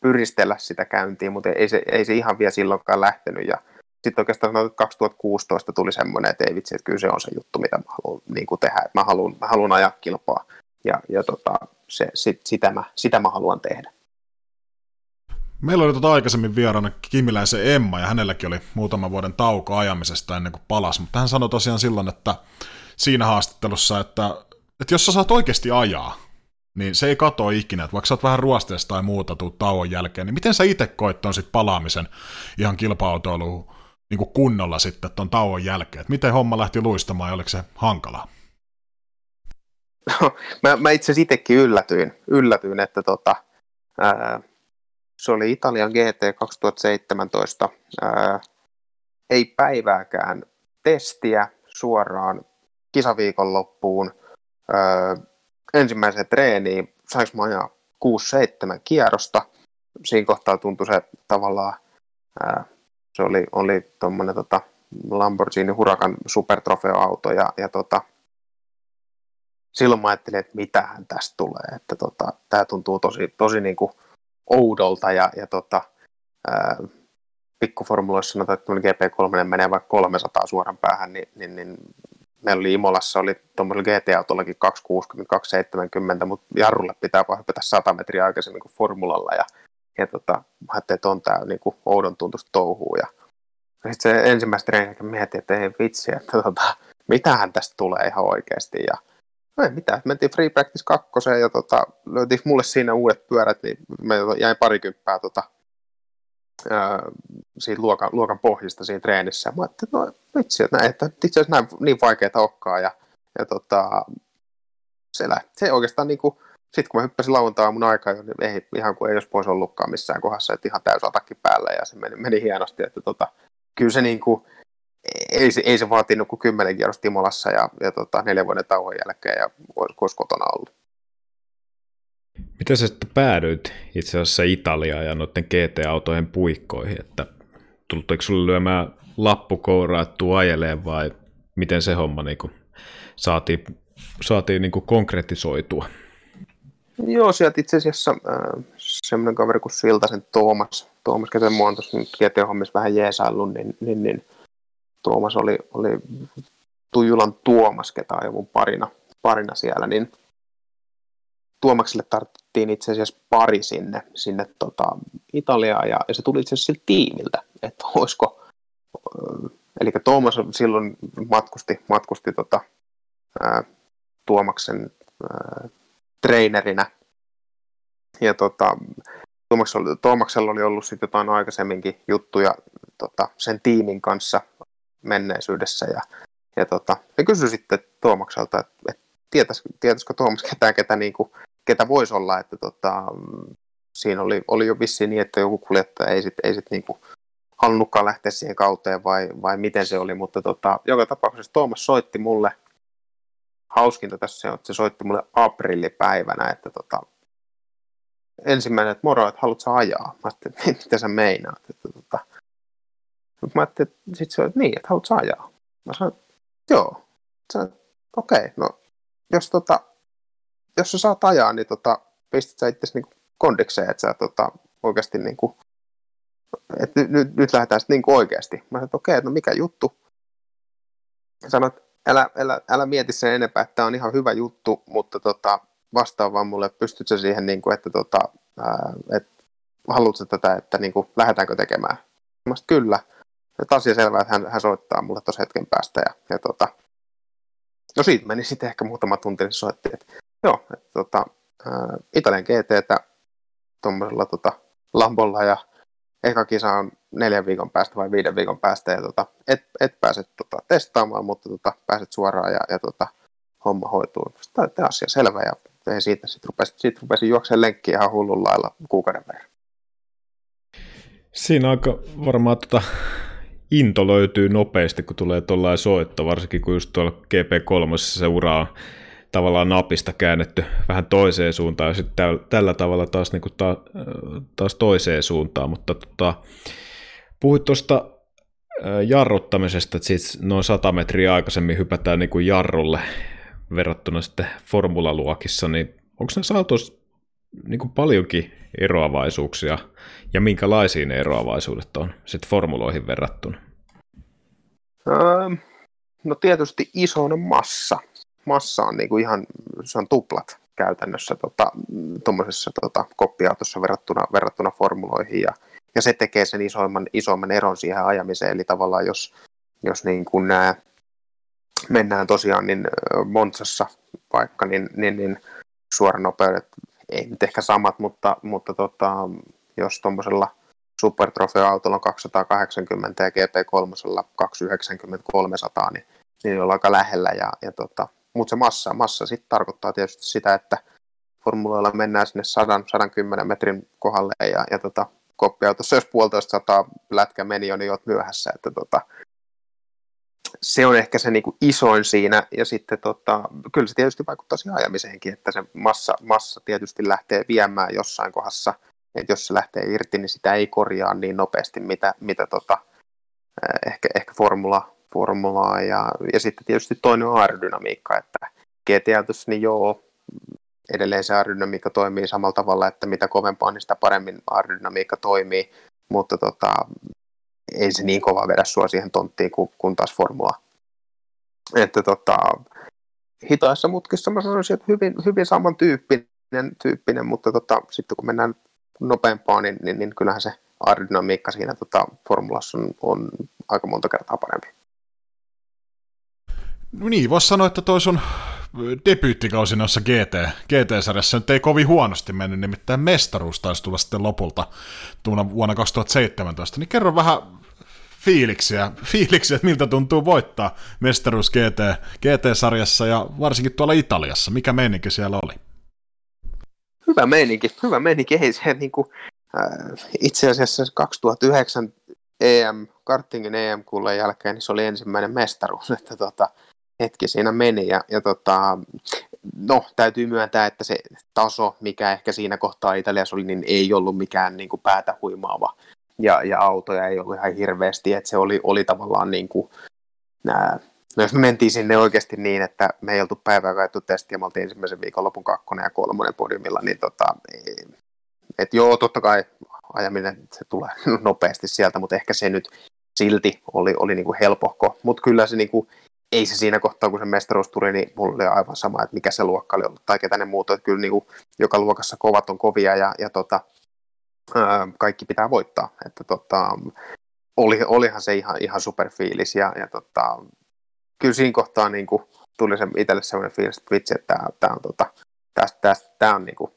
pyristellä sitä käyntiin, mutta ei se, ei se ihan vielä silloinkaan lähtenyt ja sitten oikeastaan 2016 tuli semmoinen, että ei vitsi, että kyllä se on se juttu, mitä mä haluan niin kuin tehdä. Mä haluan, mä haluan ajaa kilpaa ja, ja tota, se, sit, sitä, mä, sitä mä haluan tehdä. Meillä oli tuota aikaisemmin vieraana Kimiläisen Emma, ja hänelläkin oli muutaman vuoden tauko ajamisesta ennen kuin palas, mutta hän sanoi tosiaan silloin, että siinä haastattelussa, että, että jos sä saat oikeasti ajaa, niin se ei katoa ikinä, että vaikka sä oot vähän ruosteesta tai muuta tuu tauon jälkeen, niin miten sä itse koit ton sit palaamisen ihan kilpa-autoiluun niin kuin kunnolla sitten tuon tauon jälkeen? Et miten homma lähti luistamaan ja oliko se hankalaa? No, mä, mä itse asiassa itsekin yllätyin, yllätyin että tota, ää, se oli Italian GT 2017. Ää, ei päivääkään testiä suoraan kisaviikon loppuun. Ää, ensimmäiseen treeniin sainko mä ajaa 6-7 kierrosta. Siinä kohtaa tuntui se tavallaan ää, se oli, oli tuommoinen tota, Lamborghini Huracan supertrofeoauto ja, ja tota, silloin mä ajattelin, että mitähän tästä tulee, että tota, tämä tuntuu tosi, tosi niin oudolta ja, ja tota, ää, pikkuformuloissa sanotaan, että GP3 menee vaikka 300 suoran päähän, niin, niin, niin meillä oli Imolassa, oli tuommoisella GT-autollakin 260, 270, mutta jarrulle pitää vaan hypätä 100 metriä aikaisemmin kuin formulalla ja ja tota, mä ajattelin, että on tämä niinku oudon tuntusta touhuu. Ja sitten se ensimmäistä treeniä mietin, että ei vitsi, että tota, mitähän tästä tulee ihan oikeasti. Ja no ei mitään, mentiin Free Practice 2 ja tota, löytiin mulle siinä uudet pyörät, niin me jäin parikymppää tota, ää, siitä luokan, luokan pohjista siinä treenissä. Mä ajattelin, että no vitsi, että, että itse asiassa näin niin vaikeaa olekaan. Ja, ja tota, se, se oikeastaan niin kuin, sitten kun mä hyppäsin lauantai mun aikaa, niin ei, ihan kuin ei olisi pois ollutkaan missään kohdassa, että ihan täys atakki päällä ja se meni, meni hienosti, että tota, kyllä se niin kuin, ei se, ei se vaatinut kuin kymmenen kierrosta Timolassa ja, ja tota, neljän vuoden tauon jälkeen ja olisi, kotona ollut. Miten sä sitten päädyit itse asiassa Italiaan ja noiden GT-autojen puikkoihin, että tulitko sulle lyömään lappukouraa, että tuu ajelee vai miten se homma niin kuin saatiin, saatiin niin kuin konkretisoitua? Joo, sieltä itse asiassa äh, semmoinen kaveri kuin Siltasen Tuomas, Tuomas ketä mua on tuossa nyt GT-hommissa vähän jeesaillut, niin, niin, niin Tuomas oli, oli Tujulan Tuomas, ketä ajoi mun parina, parina siellä, niin Tuomakselle tarvittiin itse asiassa pari sinne, sinne tota, Italiaan, ja, ja se tuli itse asiassa tiimiltä, että olisiko, eli Tuomas silloin matkusti, matkusti tota, ää, Tuomaksen ää, treenerinä, ja tota, Tuomaksella, oli ollut sitten jotain aikaisemminkin juttuja tota, sen tiimin kanssa menneisyydessä, ja, ja tota, ja kysyi sitten Tuomakselta, että, että tietäisikö, tietäisikö Tuomas ketään, ketä niin kuin ketä voisi olla, että tota, siinä oli, oli jo vissiin niin, että joku kuljettaja ei sitten ei sit niinku halunnutkaan lähteä siihen kauteen vai, vai miten se oli, mutta tota, joka tapauksessa Tuomas soitti mulle, hauskinta tässä on, että se soitti mulle aprillipäivänä, että tota, ensimmäinen, että moro, että haluatko ajaa? Mä ajattelin, että *laughs* mitä sä meinaat? Että, tota, mä ajattelin, että sit se oli, että niin, että haluatko ajaa? Mä sanoin, että joo. Okei, okay, no jos tota, jos sä saat ajaa, niin tota, pistät sä itse niinku kondikseen, että sä tota, oikeasti niinku, että nyt, nyt, nyt lähdetään sitten niinku oikeasti. Mä sanoin, että okei, okay, no mikä juttu? Sanoit, älä, älä, älä mieti sen enempää, että tämä on ihan hyvä juttu, mutta tota, vastaa vaan mulle, pystytkö siihen, niin että, tota, ää, että haluatko tätä, että niin kuin, lähdetäänkö tekemään? Mä sanoin, kyllä. Että asia selvää, että hän, hän soittaa mulle tuossa hetken päästä. Ja, ja tota, no siitä meni sitten ehkä muutama tunti, niin soitti, että Joo, että tota, ää, Italian GTtä tuommoisella tota, Lambolla ja eka kisa on neljän viikon päästä vai viiden viikon päästä ja tota, et, et pääse tota, testaamaan, mutta tota, pääset suoraan ja, ja tota, homma hoituu. Tämä asia selvä ja tein siitä sitten rupesin, sit rupesin juoksemaan lenkkiä ihan hullun lailla kuukauden verran. Siinä aika varmaan tota, into löytyy nopeasti, kun tulee tuollainen soitto, varsinkin kun just tuolla GP3 se ura on tavallaan napista käännetty vähän toiseen suuntaan ja sitten tällä tavalla taas, niin kuin ta, taas toiseen suuntaan, mutta tota, puhuit tuosta jarruttamisesta, että siis noin 100 metriä aikaisemmin hypätään niin kuin jarrulle verrattuna sitten formulaluokissa, niin onko ne saatossa niin kuin paljonkin eroavaisuuksia ja minkälaisia ne eroavaisuudet on sitten formuloihin verrattuna? Öö, no tietysti isoinen massa massa on niin kuin ihan, se on tuplat käytännössä tuommoisessa tota, tota, koppiautossa verrattuna, verrattuna formuloihin ja, ja se tekee sen isoimman, isoimman eron siihen ajamiseen, eli tavallaan jos, jos niin kuin nämä mennään tosiaan niin Monsassa vaikka, niin, niin, niin suoranopeudet ei nyt ehkä samat, mutta, mutta tota, jos tuommoisella supertrofeautolla on 280 ja GP3 290 300, niin, niin ollaan aika lähellä. Ja, ja tota, mutta se massa, massa sitten tarkoittaa tietysti sitä, että formuloilla mennään sinne 100-110 metrin kohdalle ja, ja tota, koppiautossa, jos puolitoista sataa lätkä meni jo, niin olet myöhässä. Että tota, se on ehkä se niinku isoin siinä, ja sitten tota, kyllä se tietysti vaikuttaa siihen ajamiseenkin, että se massa, massa tietysti lähtee viemään jossain kohdassa, että jos se lähtee irti, niin sitä ei korjaa niin nopeasti, mitä, mitä tota, ehkä, ehkä formula, formulaa. Ja, ja sitten tietysti toinen on aerodynamiikka, että gt niin joo, edelleen se aerodynamiikka toimii samalla tavalla, että mitä kovempaa, niin sitä paremmin aerodynamiikka toimii, mutta tota, ei se niin kova vedä sua siihen tonttiin kuin, kuin taas formula. Että tota, hitaissa mutkissa mä sanoisin, että hyvin, hyvin samantyyppinen, tyyppinen, mutta tota, sitten kun mennään nopeampaan, niin, niin, niin kyllähän se aerodynamiikka siinä tota, formulassa on, on aika monta kertaa parempi. No niin, voisi sanoa, että toi sun debyyttikausi noissa GT, GT-sarjassa nyt ei kovin huonosti mennyt, nimittäin mestaruus taisi tulla sitten lopulta tuona vuonna 2017. Niin kerro vähän fiiliksiä, *laughs* fiiliksiä, että miltä tuntuu voittaa mestaruus GT, GT-sarjassa ja varsinkin tuolla Italiassa. Mikä meininki siellä oli? Hyvä meininki, hyvä meininki. Ei se niin kuin, äh, itse asiassa 2009 EM kartingin em jälkeen, niin se oli ensimmäinen mestaruus, *laughs* että tota, hetki siinä meni. Ja, ja tota, no, täytyy myöntää, että se taso, mikä ehkä siinä kohtaa Italiassa oli, niin ei ollut mikään niin kuin päätä huimaava. Ja, ja autoja ei ollut ihan hirveästi, että se oli, oli tavallaan niin kuin, nää, no jos me mentiin sinne oikeasti niin, että me ei oltu päivää kaettu testiä, ja me oltiin ensimmäisen viikonlopun kakkonen ja kolmonen podiumilla, niin tota, että joo, totta kai ajaminen se tulee *laughs* nopeasti sieltä, mutta ehkä se nyt silti oli, oli niin kuin helpohko. Mutta kyllä se niin kuin, ei se siinä kohtaa, kun se mestaruus tuli, niin mulla oli aivan sama, että mikä se luokka oli ollut tai ketä ne muut. Että kyllä niin kuin, joka luokassa kovat on kovia ja, ja tota, ää, kaikki pitää voittaa. Että tota, oli, olihan se ihan, ihan superfiilis ja, ja tota, kyllä siinä kohtaa niin kuin, tuli se itselle sellainen fiilis, että vitsi, että tämä on, tota, tästä, tästä, tämä on niin kuin,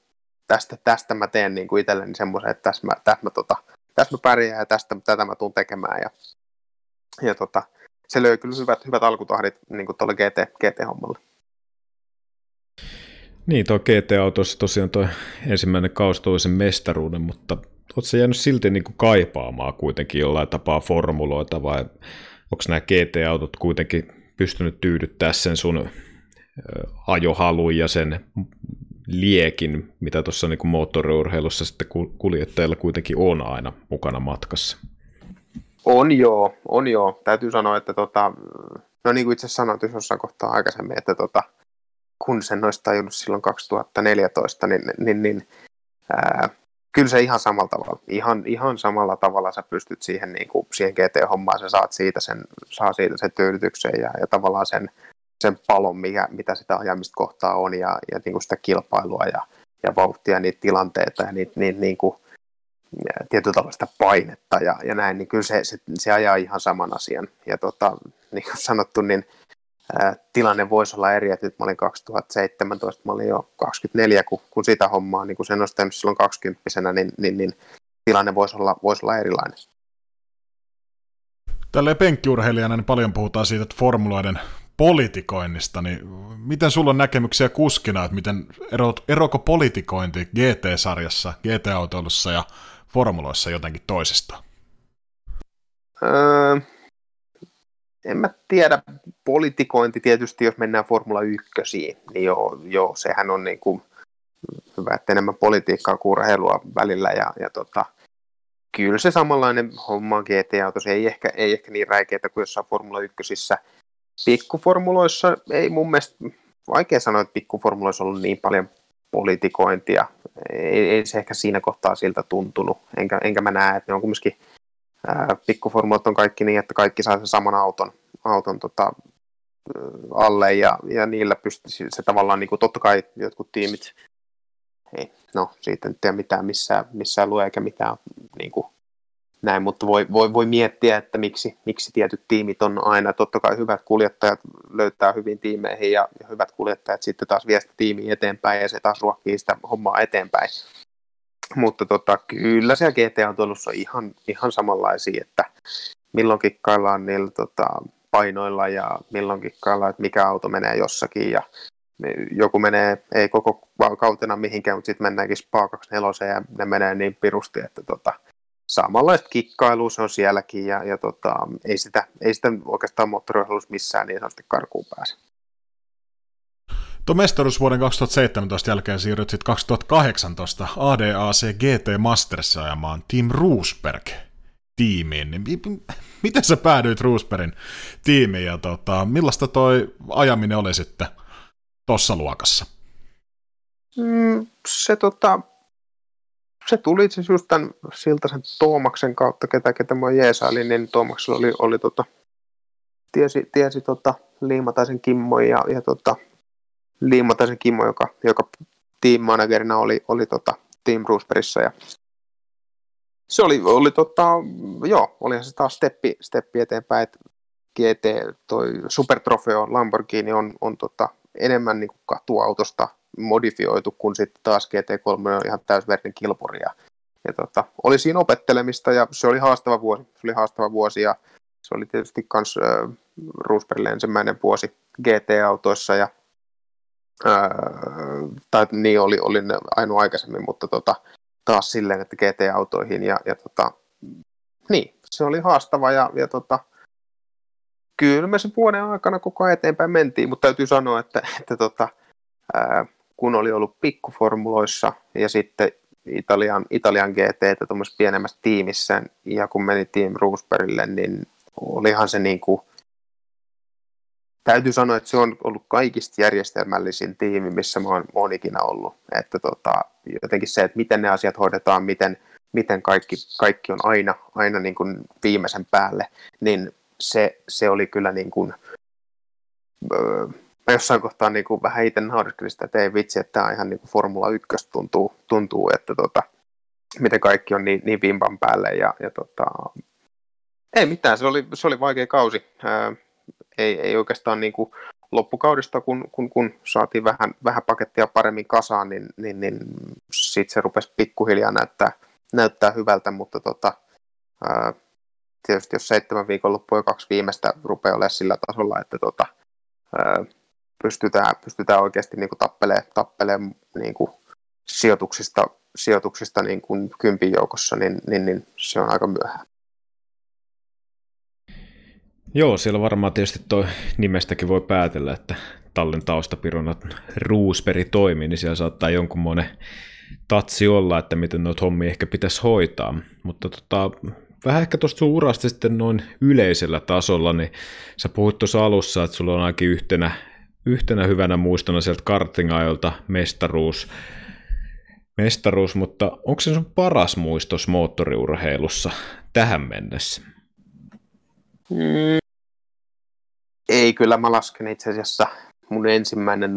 tästä, tästä mä teen niin kuin itselleni semmoisen, että tässä mä, tässä mä, tota, tässä mä pärjään ja tästä, tätä mä tuun tekemään. Ja, ja tota, se löi kyllä hyvät, hyvät alkutahdit niin kuin tuolle GT, GT-hommalle. Niin, tuo GT-autossa tosiaan tuo ensimmäinen kaus toisen mestaruuden, mutta oletko jäänyt silti niin kuin kaipaamaan kuitenkin jollain tapaa formuloita vai onko nämä GT-autot kuitenkin pystynyt tyydyttää sen sun ajohalun ja sen liekin, mitä tuossa niin moottoriurheilussa sitten kuljettajilla kuitenkin on aina mukana matkassa. On joo, on joo. Täytyy sanoa, että tota, no niin kuin itse sanoit jossain kohtaa aikaisemmin, että tota, kun sen olisi tajunnut silloin 2014, niin, niin, niin ää, kyllä se ihan samalla tavalla, ihan, ihan samalla tavalla sä pystyt siihen, niin kuin, siihen GT-hommaan, sä saat siitä sen, saa siitä sen tyydytyksen ja, ja tavallaan sen, sen palon, mikä, mitä sitä ajamista kohtaa on ja, ja niin kuin sitä kilpailua ja, ja vauhtia, niitä tilanteita ja niitä, niitä niin kuin, tietyllä tavalla sitä painetta ja, ja näin, niin kyllä se, se, se ajaa ihan saman asian. Ja tota, niin kuin sanottu, niin ää, tilanne voisi olla eri, että nyt mä olin 2017, mä olin jo 24, kun, kun sitä hommaa, niin kun sen olisi tehnyt silloin 20 niin, niin, niin tilanne voisi olla, voisi olla erilainen. Tälleen penkkiurheilijana niin paljon puhutaan siitä, että formuloiden politikoinnista, niin miten sulla on näkemyksiä kuskina, että miten erot, eroko politikointi GT-sarjassa, GT-autoilussa ja formuloissa jotenkin toisesta? Öö, en mä tiedä. Politikointi tietysti, jos mennään Formula 1, niin joo, joo sehän on niin kuin hyvä, että enemmän politiikkaa kuin urheilua välillä. Ja, ja tota, kyllä se samanlainen homma GT-autossa ei ehkä, ei ehkä niin räikeitä kuin jossain Formula 1. Pikkuformuloissa ei mun mielestä, vaikea sanoa, että pikkuformuloissa on ollut niin paljon politikointia. Ei, ei se ehkä siinä kohtaa siltä tuntunut, enkä, enkä mä näe, että ne on kumminkin pikkuformulat on kaikki niin, että kaikki saa sen saman auton, auton tota, alle ja, ja niillä pystyy se tavallaan, niin kuin, totta kai jotkut tiimit, ei, no siitä en tiedä mitään missään, missään lue eikä mitään niin kuin, näin, mutta voi, voi, voi miettiä, että miksi, miksi tietyt tiimit on aina, totta kai hyvät kuljettajat löytää hyvin tiimeihin ja, ja hyvät kuljettajat sitten taas vie sitä tiimiä eteenpäin ja se taas ruokkii sitä hommaa eteenpäin. Mutta tota, kyllä siellä GT-autoilussa on ihan, ihan samanlaisia, että milloin kikkaillaan niillä tota, painoilla ja milloin kikkaillaan, että mikä auto menee jossakin ja joku menee, ei koko kautena mihinkään, mutta sitten mennäänkin SPA 24 ja ne menee niin pirusti, että tota, samanlaista kikkailua se on sielläkin ja, ja tota, ei, sitä, ei sitä oikeastaan moottoriohjelussa missään niin sanotusti karkuun pääse. Tuo mestaruus vuoden 2017 jälkeen siirryt sitten 2018 ADAC GT Masterissa ajamaan Team Roosberg tiimiin. Niin miten sä päädyit Roosbergin tiimiin ja tota, millaista toi ajaminen oli sitten tuossa luokassa? Mm, se tota, se tuli itse just tämän Siltasen Toomaksen kautta, ketä, ketä mä jeesailin, niin Toomaksella oli, oli tota, tiesi, tiesi tota, Liimataisen Kimmo ja, ja tota, Liimataisen Kimmo, joka, joka team managerina oli, oli tota, Team Bruceberissa ja se oli, oli tota, joo, olihan se taas steppi, steppi eteenpäin, että GT, toi Super Trofeo Lamborghini on, on tota, enemmän niin kuin katuautosta modifioitu, kun sitten taas GT3 on ihan täysverinen kilpuri. Ja, ja tota, oli siinä opettelemista ja se oli haastava vuosi. Se oli haastava vuosi ja se oli tietysti myös äh, Roosbergille ensimmäinen vuosi GT-autoissa ja äh, tai niin oli, oli ainoa aikaisemmin, mutta tota, taas silleen, että GT-autoihin ja, ja tota, niin, se oli haastava ja, ja tota, kyllä me se vuoden aikana koko ajan eteenpäin mentiin, mutta täytyy sanoa, että, että tota, ää, kun oli ollut pikkuformuloissa ja sitten Italian, Italian GT tuommoisessa pienemmässä tiimissä ja kun meni Team Roosbergille, niin olihan se niin kuin, täytyy sanoa, että se on ollut kaikista järjestelmällisin tiimi, missä mä oon, oon ikinä ollut. Että tota, jotenkin se, että miten ne asiat hoidetaan, miten, miten kaikki, kaikki on aina, aina niin kuin viimeisen päälle, niin se, se oli kyllä niin kuin, öö, mä jossain kohtaa niin kuin vähän itse nauriskelin sitä, että ei vitsi, että tämä on ihan niin kuin Formula 1 tuntuu, tuntuu että tota, miten kaikki on niin, niin vimpan päälle ja, ja tota, ei mitään, se oli, se oli vaikea kausi. Ää, ei, ei oikeastaan niin kuin loppukaudesta, kun, kun, kun saatiin vähän, vähän pakettia paremmin kasaan, niin, niin, niin sitten se rupesi pikkuhiljaa näyttää, näyttää hyvältä, mutta tota, ää, tietysti jos seitsemän viikon loppu ja kaksi viimeistä rupeaa olemaan sillä tasolla, että tota, ää, pystytään, pystytään oikeasti niin tappelemaan, tappelemaan niin sijoituksista, sijoituksista niin kuin kympin joukossa, niin, niin, niin se on aika myöhään. Joo, siellä varmaan tietysti tuo nimestäkin voi päätellä, että tallin taustapirona Ruusperi toimii, niin siellä saattaa jonkunmoinen tatsi olla, että miten noita hommia ehkä pitäisi hoitaa. Mutta tota, vähän ehkä tuosta sun urasta sitten noin yleisellä tasolla, niin sä puhuit tuossa alussa, että sulla on ainakin yhtenä, yhtenä hyvänä muistona sieltä kartingajolta mestaruus, mestaruus, mutta onko se sun paras muistos moottoriurheilussa tähän mennessä? Mm, ei, kyllä mä lasken itse asiassa mun ensimmäinen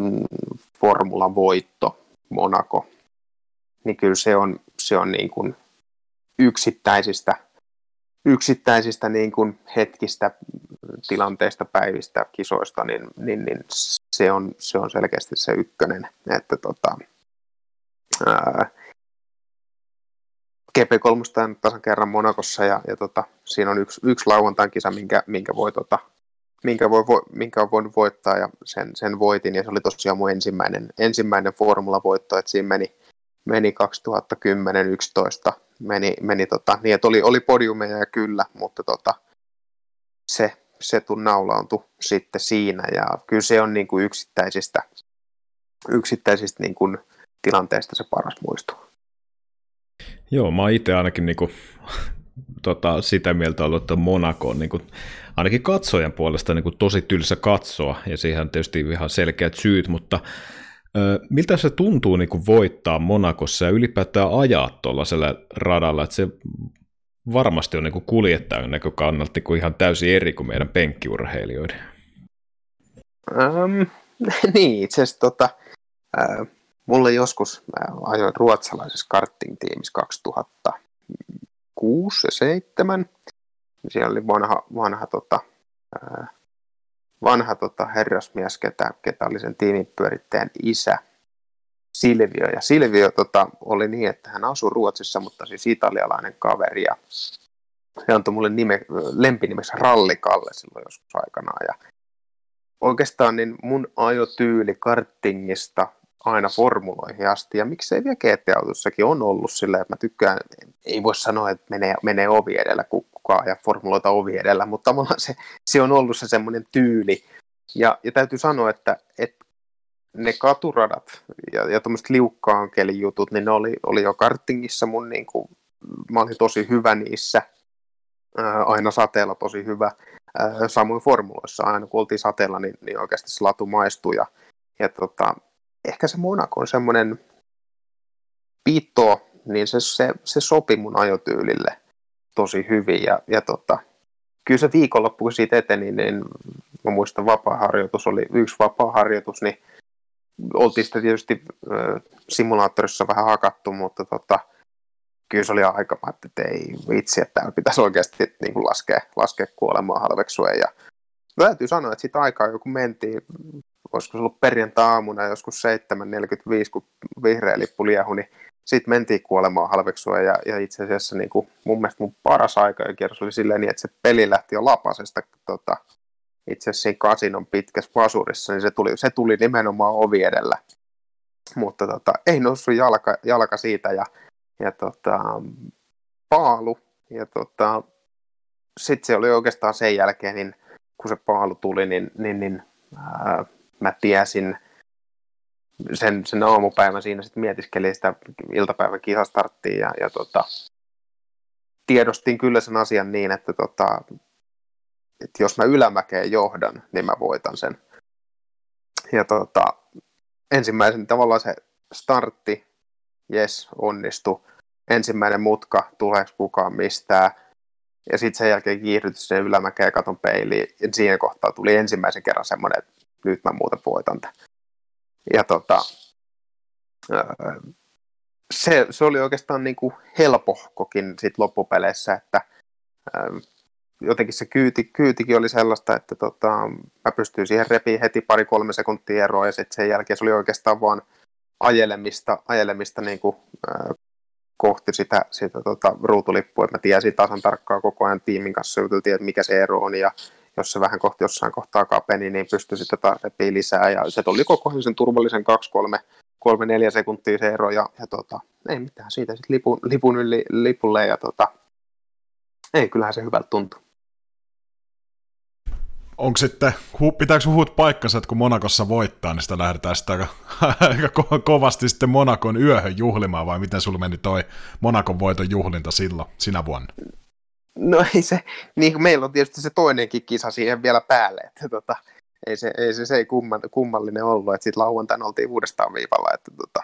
formulavoitto Monaco. Niin kyllä se on, se on niin kuin yksittäisistä, yksittäisistä niin kuin hetkistä, tilanteista, päivistä, kisoista, niin, niin, niin se, on, se on selkeästi se ykkönen. Että tota, ää, GP3 tasan kerran Monakossa ja, ja tota, siinä on yksi, yksi lauantain kisa, minkä, minkä voi tota, minkä, voi, minkä on voinut voittaa ja sen, sen voitin ja se oli tosiaan mun ensimmäinen, ensimmäinen formulavoitto, että siinä meni, meni 2010-2011 meni, meni tota, niin että oli, oli podiumeja ja kyllä, mutta tota, se, se naulauntui sitten siinä ja kyllä se on niin kuin yksittäisistä, yksittäisistä niin kuin tilanteista se paras muisto. Joo, mä oon itse ainakin niin kuin, *laughs* tota, sitä mieltä ollut, että Monaco on niin kuin, ainakin katsojan puolesta niin kuin tosi tylsä katsoa, ja siihen on tietysti ihan selkeät syyt, mutta miltä se tuntuu niin kuin voittaa Monakossa ja ylipäätään ajaa tuollaisella radalla, että se varmasti on niin kuin kuljettajan näkökannalta niin kuin ihan täysin eri kuin meidän penkkiurheilijoiden. Um, *laughs* niin, itse asiassa tota, äh, mulle joskus, mä ajoin ruotsalaisessa karting-tiimissä 2006 ja 2007, siellä oli vanha, vanha, tota, vanha tota, herrasmies, ketä, ketä oli sen tiimin pyörittäjän isä, Silvio. Ja Silvio tota, oli niin, että hän asui Ruotsissa, mutta siis italialainen kaveri. Ja se antoi mulle nime, lempinimeksi Rallikalle silloin joskus aikanaan. Ja oikeastaan niin mun ajotyyli kartingista aina formuloihin asti, ja miksei vielä GT-autossakin on ollut silleen, että mä tykkään, ei voi sanoa, että menee, menee ovi edellä kukkaa ja formuloita ovi edellä, mutta tavallaan se, se on ollut se semmoinen tyyli, ja, ja täytyy sanoa, että, että ne katuradat ja, ja tuommoiset liukkaan jutut, niin ne oli, oli jo kartingissa mun niin kuin, mä olin tosi hyvä niissä, ää, aina sateella tosi hyvä, ää, samoin formuloissa, aina kun oltiin sateella, niin, niin oikeasti se latu maistui, ja, ja tota, ehkä se Monaco on semmoinen pito, niin se, se, se sopi mun ajotyylille tosi hyvin. Ja, ja tota, kyllä se viikonloppu, kun siitä eteni, niin mä muistan vapaa-harjoitus, oli yksi vapaa-harjoitus, niin oltiin sitten tietysti äh, simulaattorissa vähän hakattu, mutta tota, kyllä se oli aika, että ei vitsi, että täällä pitäisi oikeasti niin kuin laskea, laskea kuolemaa halveksua. Ja täytyy sanoa, että siitä aikaa joku mentiin, olisiko se ollut perjantai-aamuna joskus 7.45, kun vihreä lippu liehu, niin sitten mentiin kuolemaan halveksua ja, ja itse asiassa niin kuin, mun mielestä mun paras aika kierros oli silleen niin, että se peli lähti jo lapasesta tota, itse asiassa siinä kasinon pitkässä vasurissa, niin se tuli, se tuli nimenomaan ovi edellä. Mutta tota, ei noussut jalka, jalka siitä ja, ja tota, paalu ja tota, sitten se oli oikeastaan sen jälkeen, niin kun se paalu tuli, niin, niin, niin ää, mä tiesin sen, sen aamupäivän siinä sitten mietiskelin sitä iltapäivän kisastarttia ja, ja tota, tiedostin kyllä sen asian niin, että, tota, että jos mä ylämäkeen johdan, niin mä voitan sen. Ja tota, ensimmäisen tavallaan se startti, jes, onnistu. Ensimmäinen mutka, tuleeko kukaan mistään. Ja sitten sen jälkeen kiihdytys sen ylämäkeen ja katon peiliin. Ja siinä kohtaa tuli ensimmäisen kerran semmoinen, että nyt mä muuten voitan tämän. Ja tota, se, se oli oikeastaan niin kuin helpohkokin sit loppupeleissä, että jotenkin se kyyti, kyytikin oli sellaista, että tota, mä pystyin siihen repiin heti pari-kolme sekuntia eroa ja sitten sen jälkeen se oli oikeastaan vaan ajelemista, ajelemista niin kuin, äh, kohti sitä, sitä tota, ruutulippua, että mä tiesin tasan tarkkaan koko ajan tiimin kanssa että mikä se ero on ja jos se vähän kohti jossain kohtaa kapeni, niin pystyi sitten taas repiin lisää. Ja se tuli koko ajan sen turvallisen 2-3 3-4 sekuntia se ero. Ja, ja tota, ei mitään siitä sitten lipun, lipun yli lipulle ja tota, ei, kyllähän se hyvältä tuntuu onko sitten, pitääkö huut paikkansa, että kun Monakossa voittaa, niin sitä lähdetään sitä aika, *laughs* aika ko- kovasti sitten Monakon yöhön juhlimaan, vai miten sulla meni toi Monakon voiton juhlinta silloin, sinä vuonna? No ei se, niin meillä on tietysti se toinenkin kisa siihen vielä päälle, että tota, ei se, ei se, se ei kumman, kummallinen ollut, että sitten lauantaina oltiin uudestaan viivalla, että tota,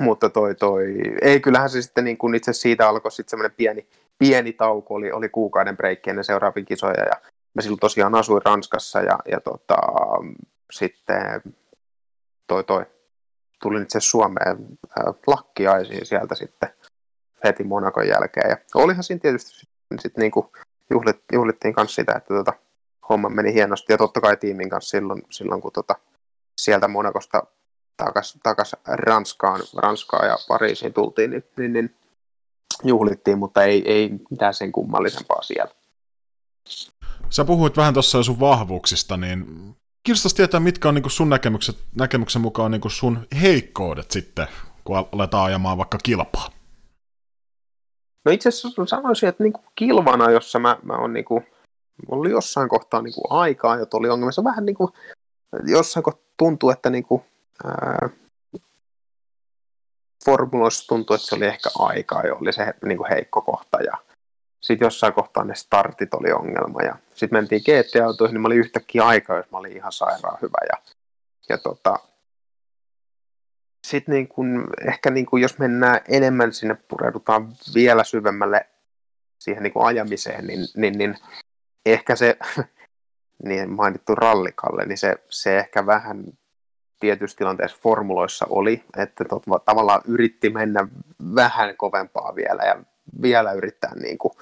mutta toi, toi, ei kyllähän se sitten niin kuin itse siitä alkoi sitten semmoinen pieni, pieni tauko, oli, oli kuukauden breikki ennen seuraavia kisoja ja mä silloin tosiaan asuin Ranskassa ja, ja tota, sitten toi, toi, tulin itse Suomeen äh, lakkiaisiin sieltä sitten heti Monakon jälkeen. Ja olihan siinä tietysti sitten sit niinku juhlit, juhlittiin kanssa sitä, että tota, homma meni hienosti. Ja totta kai tiimin kanssa silloin, silloin kun tota, sieltä Monakosta takas, takas Ranskaan, Ranskaan ja Pariisiin tultiin, niin, niin, niin juhlittiin, mutta ei, ei mitään sen kummallisempaa siellä. Sä puhuit vähän tuossa sun vahvuuksista, niin kiinnostaisi tietää, mitkä on niin sun näkemykset, näkemyksen mukaan niin sun heikkoudet sitten, kun aletaan ajamaan vaikka kilpaa? No itse asiassa sanoisin, että niin kilvana, jossa mä, mä on niin kuin, oli jossain kohtaa niin aikaa, jota oli ongelmissa. Vähän niin kuin, jossain kohtaa tuntuu, että niin kuin, ää, formuloissa tuntuu, että se oli ehkä aikaa, jo oli se niin kuin heikko kohta. Ja, sitten jossain kohtaa ne startit oli ongelma ja sitten mentiin GT-autoihin, niin mä olin yhtäkkiä aika, jos mä olin ihan sairaan hyvä ja, ja tota, sitten niin kun, ehkä niin kun, jos mennään enemmän sinne, pureudutaan vielä syvemmälle siihen niin ajamiseen, niin, niin, niin ehkä se *laughs* niin mainittu rallikalle, niin se, se ehkä vähän tietyissä tilanteissa formuloissa oli, että tot, tavallaan yritti mennä vähän kovempaa vielä ja vielä yrittää niin kuin,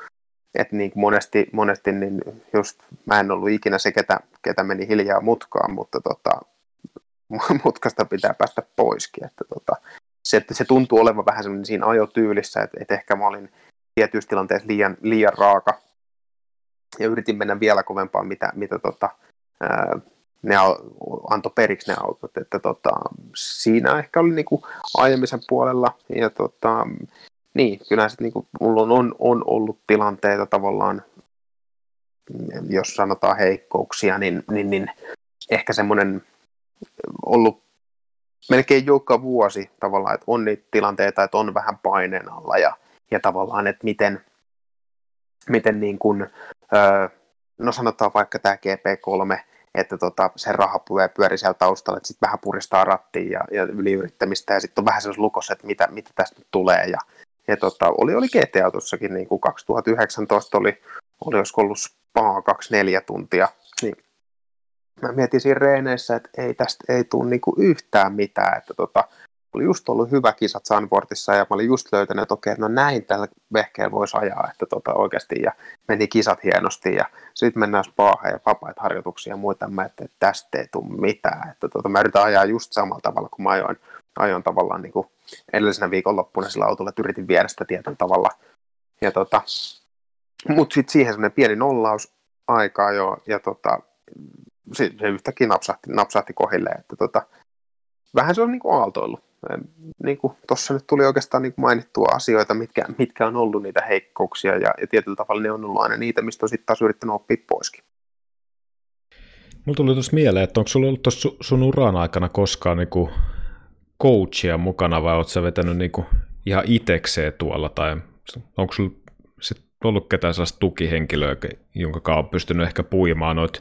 että niin kuin monesti, monesti niin just mä en ollut ikinä se, ketä, ketä meni hiljaa mutkaan, mutta tota, mutkasta pitää päästä poiskin. Että tota, se, että se tuntuu olevan vähän semmoinen siinä ajotyylissä, että, että ehkä mä olin tietyissä tilanteissa liian, liian raaka ja yritin mennä vielä kovempaan, mitä, mitä tota, ää, ne antoi periksi ne autot. Että tota, siinä ehkä oli niinku ajamisen puolella ja tota, niin, kyllä sitten niin mulla on, on, on ollut tilanteita tavallaan, jos sanotaan heikkouksia, niin, niin, niin ehkä semmoinen ollut melkein joka vuosi tavallaan, että on niitä tilanteita, että on vähän paineen alla ja, ja tavallaan, että miten, miten niin kuin, no sanotaan vaikka tämä GP3, että tota, se raha pyöri siellä taustalla, että sitten vähän puristaa rattiin ja, ja yliyrittämistä ja sitten on vähän sellainen lukos, että mitä, mitä tästä nyt tulee ja ja tota, oli, oli GT-autossakin, niin kuin 2019 oli, oli olisiko ollut Spa 24 tuntia, mä mietin siinä reeneissä, että ei tästä ei tule niin kuin yhtään mitään, että tota, oli just ollut hyvä kisat Sunportissa ja mä olin just löytänyt, että okei, no näin tällä vehkeellä voisi ajaa, että tota, oikeasti ja meni kisat hienosti ja sitten mennään spaahan ja vapaita harjoituksia ja muita, mä, että tästä ei tule mitään, että tota, mä yritän ajaa just samalla tavalla kuin mä ajoin, ajoin tavallaan niin kuin edellisenä viikonloppuna sillä autolla, että yritin viedä sitä tietyllä tavalla. Ja tota, mutta sitten siihen semmoinen pieni nollaus aikaa jo, ja tota, se, se yhtäkkiä napsahti, napsahti kohille, että tota, vähän se on niin kuin aaltoillut. niin tuossa nyt tuli oikeastaan niin kuin mainittua asioita, mitkä, mitkä on ollut niitä heikkouksia, ja, ja tietyllä tavalla ne on ollut aina niitä, mistä on sitten taas yrittänyt oppia poiskin. Mulla tuli tuossa mieleen, että onko sulla ollut tuossa sun uran aikana koskaan niinku coachia mukana, vai oletko sä vetänyt niinku ihan itekseen tuolla, tai onko sulla sit ollut ketään sellaista tukihenkilöä, jonka on pystynyt ehkä puimaan noita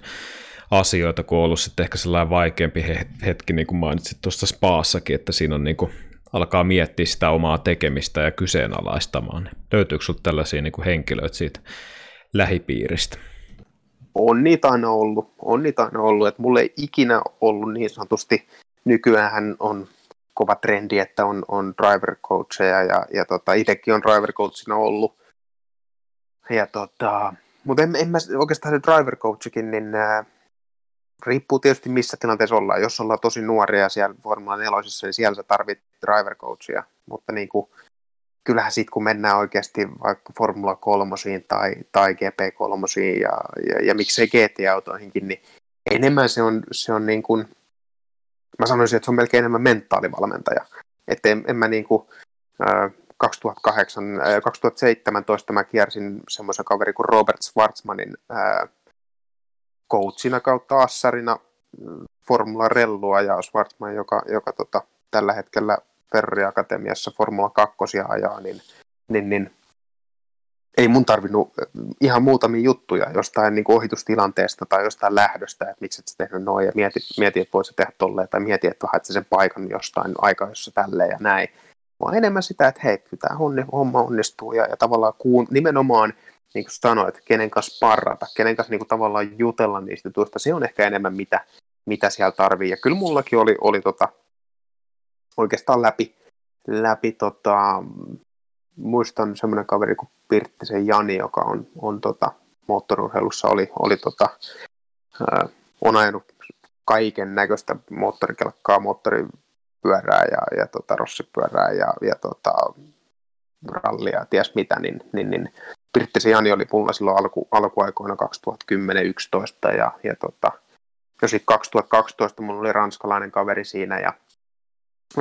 asioita, kun on ollut sitten ehkä sellainen vaikeampi hetki, niin kuin mainitsit tuossa spaassakin, että siinä on niin kuin, alkaa miettiä sitä omaa tekemistä ja kyseenalaistamaan. Löytyykö sinulla tällaisia niin kuin henkilöitä siitä lähipiiristä? On niitä aina ollut, on niitä aina ollut, että mulla ei ikinä ollut niin sanotusti, nykyään on kova trendi, että on, on driver coacheja ja, ja tota, itsekin on driver coachina ollut. Ja tota, mutta en, en mä oikeastaan se driver coachikin, niin ää, riippuu tietysti missä tilanteessa ollaan. Jos ollaan tosi nuoria siellä Formula 4, niin siellä sä tarvit driver coachia, mutta niin kuin, kyllähän sitten kun mennään oikeasti vaikka Formula 3 tai, tai GP3 ja, ja, ja miksei GT-autoihinkin, niin enemmän se on, se on niin kuin, mä sanoisin, että se on melkein enemmän mentaalivalmentaja. Että en, en mä niin kuin, äh, 2008, äh, 2017 mä kiersin semmoisen kaverin kuin Robert Schwarzmanin äh, coachina kautta assarina mm, Formula Rellua ja Schwarzman, joka, joka tota, tällä hetkellä Ferrari Akatemiassa Formula 2 ajaa, niin, niin, niin ei mun tarvinnut mm, ihan muutamia juttuja jostain niin kuin ohitustilanteesta tai jostain lähdöstä, että miksi et sä tehnyt noin ja mieti, mieti että voit tehdä tolleen tai mieti, että haet sen paikan jostain aikaa, jossa tälleen ja näin. Vaan enemmän sitä, että hei, kyllä tämä homma onnistuu ja, ja tavallaan kuun, nimenomaan niin kuin sanoit, kenen kanssa parrata, kenen kanssa niin kuin tavallaan jutella niistä tuosta, se on ehkä enemmän mitä, mitä siellä tarvii. Ja kyllä mullakin oli, oli tota, oikeastaan läpi, läpi tota, muistan semmoinen kaveri kuin Pirttisen Jani, joka on, on tota, moottorurheilussa oli, oli tota, ää, on ajanut kaiken näköistä moottorikelkkaa, moottoripyörää ja, ja tota, rossipyörää ja, ja tota, rallia ja ties mitä, niin, niin, niin Pirttisen Jani oli mulla silloin alku, alkuaikoina 2010-2011 ja, ja tota, jo sitten 2012 mulla oli ranskalainen kaveri siinä ja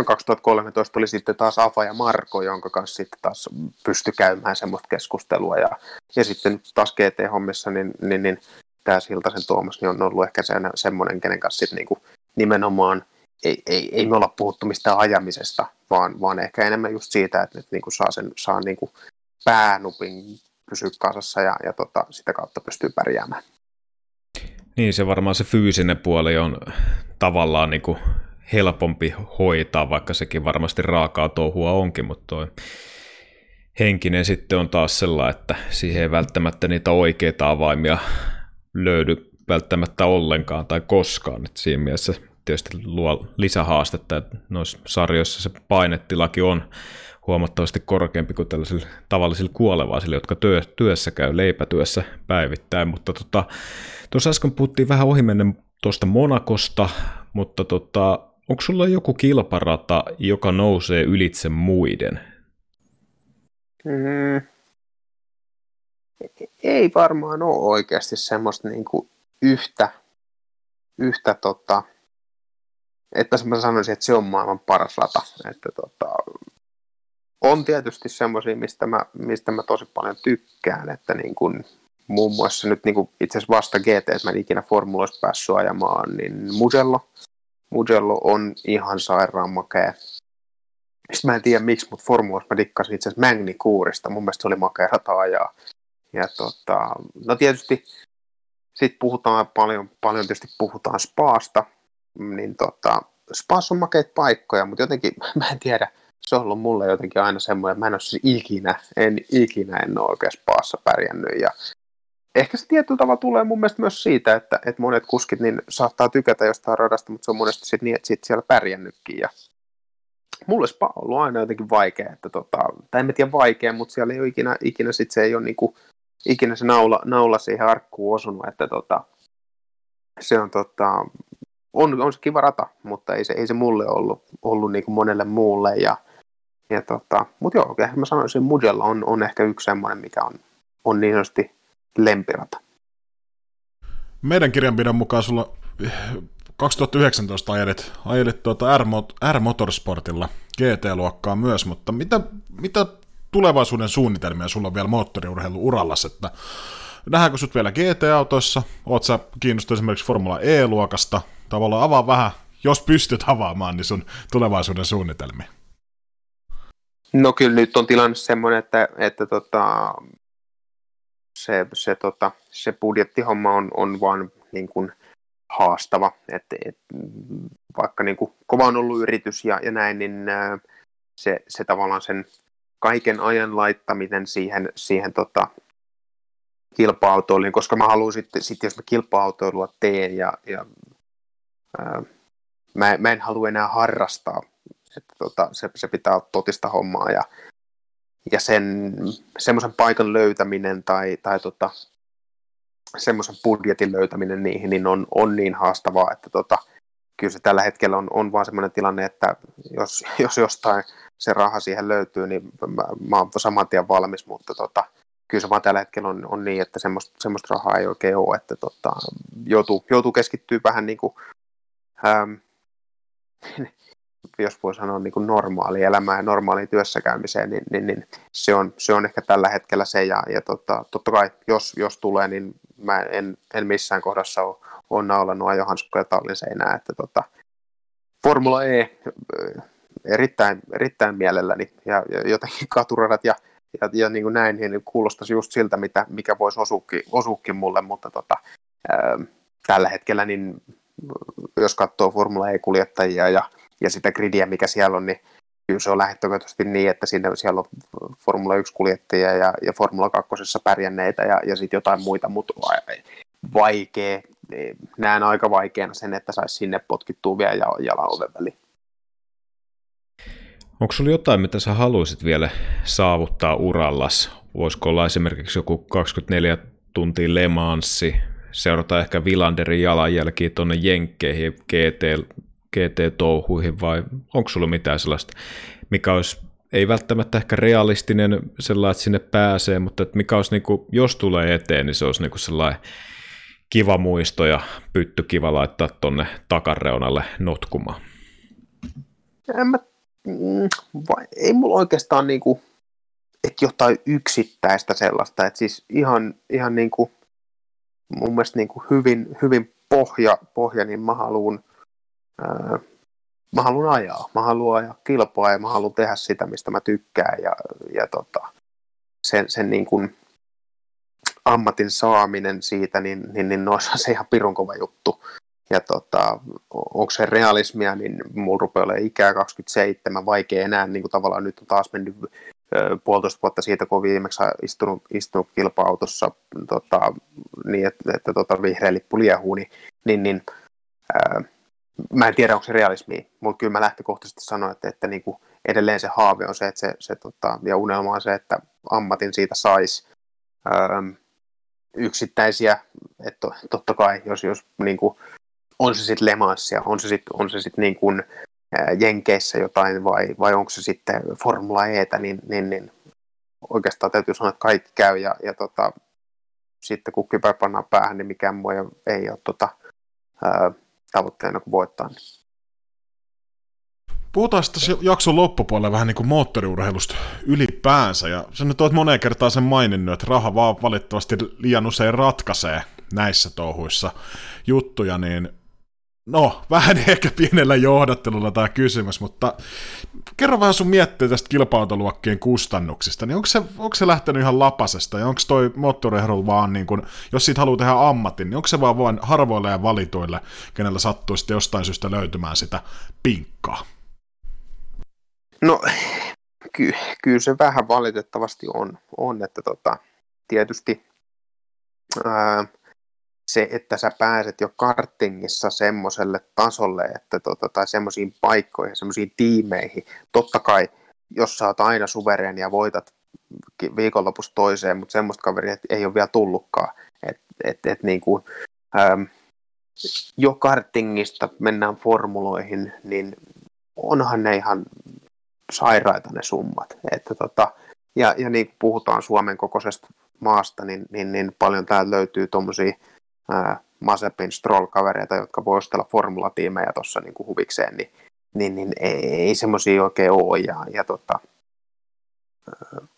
2013 oli sitten taas Afa ja Marko, jonka kanssa sitten taas pysty käymään semmoista keskustelua. Ja, ja sitten taas GT-hommissa, niin, niin, niin tämä Siltasen Tuomas niin on ollut ehkä se, semmoinen, kenen kanssa sitten niinku nimenomaan ei, ei, ei me olla puhuttu mistään ajamisesta, vaan, vaan ehkä enemmän just siitä, että, että niinku saa, sen, saa niinku päänupin pysyä kasassa ja, ja tota, sitä kautta pystyy pärjäämään. Niin, se varmaan se fyysinen puoli on tavallaan niin kuin helpompi hoitaa, vaikka sekin varmasti raakaa touhua onkin, mutta toi henkinen sitten on taas sellainen, että siihen ei välttämättä niitä oikeita avaimia löydy välttämättä ollenkaan tai koskaan. Et siinä mielessä tietysti luo lisähaastetta, että noissa sarjoissa se painettilaki on huomattavasti korkeampi kuin tällaisilla tavallisilla kuolevaisilla, jotka työ, työssä käy leipätyössä päivittäin. Mutta tota, tuossa äsken puhuttiin vähän ohimennen tuosta Monakosta, mutta tota, onko sulla joku kilparata, joka nousee ylitse muiden? Mm. Ei varmaan ole oikeasti semmoista niin kuin yhtä, yhtä tota, että mä sanoisin, että se on maailman paras rata. Että tota, on tietysti semmoisia, mistä mä, mistä mä tosi paljon tykkään, että niin kuin, muun muassa nyt niin itse asiassa vasta GT, että mä en ikinä formuloissa päässyt ajamaan, niin Mugello. Mugello on ihan sairaan makea. Sitten mä en tiedä miksi, mutta formuloissa mä dikkasin itse asiassa Magni Kuurista. Mun mielestä se oli makea rata ajaa. Ja tota, no tietysti sitten puhutaan paljon, paljon tietysti puhutaan Spaasta, niin tota, Spas on makeita paikkoja, mutta jotenkin, *laughs* mä en tiedä, se on ollut mulle jotenkin aina semmoinen, mä en ole siis ikinä, en ikinä en ole oikein Spaassa pärjännyt. Ja ehkä se tietyllä tavalla tulee mun mielestä myös siitä, että, että monet kuskit niin saattaa tykätä jostain radasta, mutta se on monesti sit niin, että sit siellä pärjännytkin. Ja mulle Spa on ollut aina jotenkin vaikea, että tota, tai en tiedä vaikea, mutta siellä ei ole ikinä, ikinä sit se ei ole niinku, ikinä se naula, naula siihen arkkuun osunut, että tota, se on tota, on, on se kiva rata, mutta ei se, ei se mulle ollut, ollut niin kuin monelle muulle. Ja, ja tota, mutta joo, ehkä mä sanoisin, että Mugello on, on ehkä yksi semmoinen, mikä on, on niin sanotusti lempirata. Meidän kirjanpidon mukaan sulla 2019 ajelit, ajelit tuota R, R-Motorsportilla GT-luokkaa myös, mutta mitä, mitä tulevaisuuden suunnitelmia sulla on vielä moottoriurheilu urallas, että nähdäänkö sut vielä GT-autoissa, oot sä kiinnostunut esimerkiksi Formula E-luokasta, tavallaan avaa vähän, jos pystyt avaamaan, niin sun tulevaisuuden suunnitelmia. No kyllä nyt on tilanne semmoinen, että, että tota, se, se, tota, se budjettihomma on, on vaan niin kuin haastava. Et, et, vaikka niin kuin kova on ollut yritys ja, ja näin, niin se, se tavallaan sen kaiken ajan laittaminen siihen, siihen tota, kilpa-autoiluun, koska mä haluan sitten, sit jos mä kilpa-autoilua teen ja, ja ää, mä, mä en halua enää harrastaa, että tota, se, se pitää olla totista hommaa ja, ja sen semmoisen paikan löytäminen tai, tai tota, semmoisen budjetin löytäminen niihin niin on, on niin haastavaa, että tota, kyllä se tällä hetkellä on, on vaan semmoinen tilanne, että jos, jos jostain se raha siihen löytyy, niin mä, mä oon saman tien valmis, mutta tota, kyllä se vaan tällä hetkellä on, on niin, että semmoista, semmoista rahaa ei oikein ole, että tota, joutuu, joutuu keskittyä vähän niin kuin, ähm, jos voi sanoa niin kuin normaali elämään ja normaaliin työssäkäymiseen, niin, niin, niin se, on, se on ehkä tällä hetkellä se. Ja, ja tota, totta kai, jos, jos tulee, niin mä en, en missään kohdassa ole, ole naulannut ajohanskoja tallin seinään. Että tota, Formula E erittäin, erittäin mielelläni ja, ja jotenkin katuradat ja, ja, ja niin kuin näin, niin kuulostaisi just siltä, mitä, mikä voisi osuukin, osuukin mulle, mutta tota, ää, tällä hetkellä, niin jos katsoo Formula E-kuljettajia ja, ja sitä gridiä, mikä siellä on, niin kyllä se on lähtökohtaisesti niin, että siinä, siellä on Formula 1-kuljettajia ja, ja Formula 2 pärjänneitä ja, ja sitten jotain muita, mutta vaikea, näen aika vaikeana sen, että saisi sinne potkittua vielä jalan oven väliin. Onko sinulla jotain, mitä sä haluaisit vielä saavuttaa urallas? Voisiko olla esimerkiksi joku 24 tuntia Le Mansi, seurata ehkä Villanderin jalanjälkiä tuonne Jenkkeihin, GT, GT-touhuihin, vai onko sulla mitään sellaista, mikä olisi ei välttämättä ehkä realistinen sellainen, että sinne pääsee, mutta että mikä olisi, niin kuin, jos tulee eteen, niin se olisi niin kuin sellainen kiva muisto ja pytty kiva laittaa tuonne takareunalle notkumaan. En mä mm, vai, ei mulla oikeastaan niinku, että jotain yksittäistä sellaista, että siis ihan, ihan niinku, mun mielestä niinku hyvin, hyvin pohja, pohja, niin mä haluan, mä haluan ajaa, mä haluan ajaa kilpaa ja mä haluan tehdä sitä, mistä mä tykkään ja, ja tota, sen, sen niin kuin ammatin saaminen siitä, niin, niin, niin no, se ihan pirun kova juttu. Ja tota, onko se realismia, niin mulla rupeaa olemaan ikää 27, vaikea enää, niin kuin tavallaan nyt on taas mennyt puolitoista vuotta siitä, kun viimeksi istunut, istunut kilpa-autossa tota, niin, että, että tota, vihreä lippu liehuu, niin, niin, niin ää, mä en tiedä, onko se realismi, mutta kyllä mä lähtökohtaisesti sanoin, että, että niin kuin edelleen se haave on se, että se, se tota, ja unelma on se, että ammatin siitä saisi yksittäisiä, että totta kai, jos, jos niin kuin, on se sitten Lemanssia, on se sitten on se sit niin kuin Jenkeissä jotain vai, vai onko se sitten Formula Etä, niin, niin, niin oikeastaan täytyy sanoa, että kaikki käy ja, ja tota, sitten kun kypä pannaan päähän, niin mikään muu ei, ole tota, ää, tavoitteena kuin voittaa. Niin. Puhutaan sitten jakson loppupuolella vähän niin kuin moottoriurheilusta ylipäänsä, ja sä nyt oot moneen kertaan sen maininnut, että raha vaan valitettavasti liian usein ratkaisee näissä touhuissa juttuja, niin No, vähän *laughs* ehkä pienellä johdattelulla tämä kysymys, mutta kerro vähän sun miettiä tästä kilpailualuokkien kustannuksista, niin onko se, onko se lähtenyt ihan lapasesta, ja onko toi moottoriheilu vaan, niin kun, jos siitä haluaa tehdä ammatin, niin onko se vaan vain harvoille ja valituille, kenellä sattuu sitten jostain syystä löytymään sitä pinkkaa? No, ky- kyllä se vähän valitettavasti on, on että tota, tietysti ää, se, että sä pääset jo kartingissa semmoiselle tasolle, että tota, tai semmoisiin paikkoihin, semmoisiin tiimeihin. Totta kai, jos sä oot aina suvereeni ja voitat viikonlopussa toiseen, mutta semmoista kaveria ei ole vielä tullutkaan. Et, et, et niin kuin, äm, jo kartingista mennään formuloihin, niin onhan ne ihan sairaita ne summat. Että tota, ja, ja niin kuin puhutaan Suomen kokoisesta maasta, niin, niin, niin paljon täältä löytyy tuommoisia Mazepin Stroll-kavereita, jotka voi ostella formulatiimejä tuossa niin kuin huvikseen, niin, niin, niin ei, ei semmoisia oikein ole. Ja, ja tota, äh,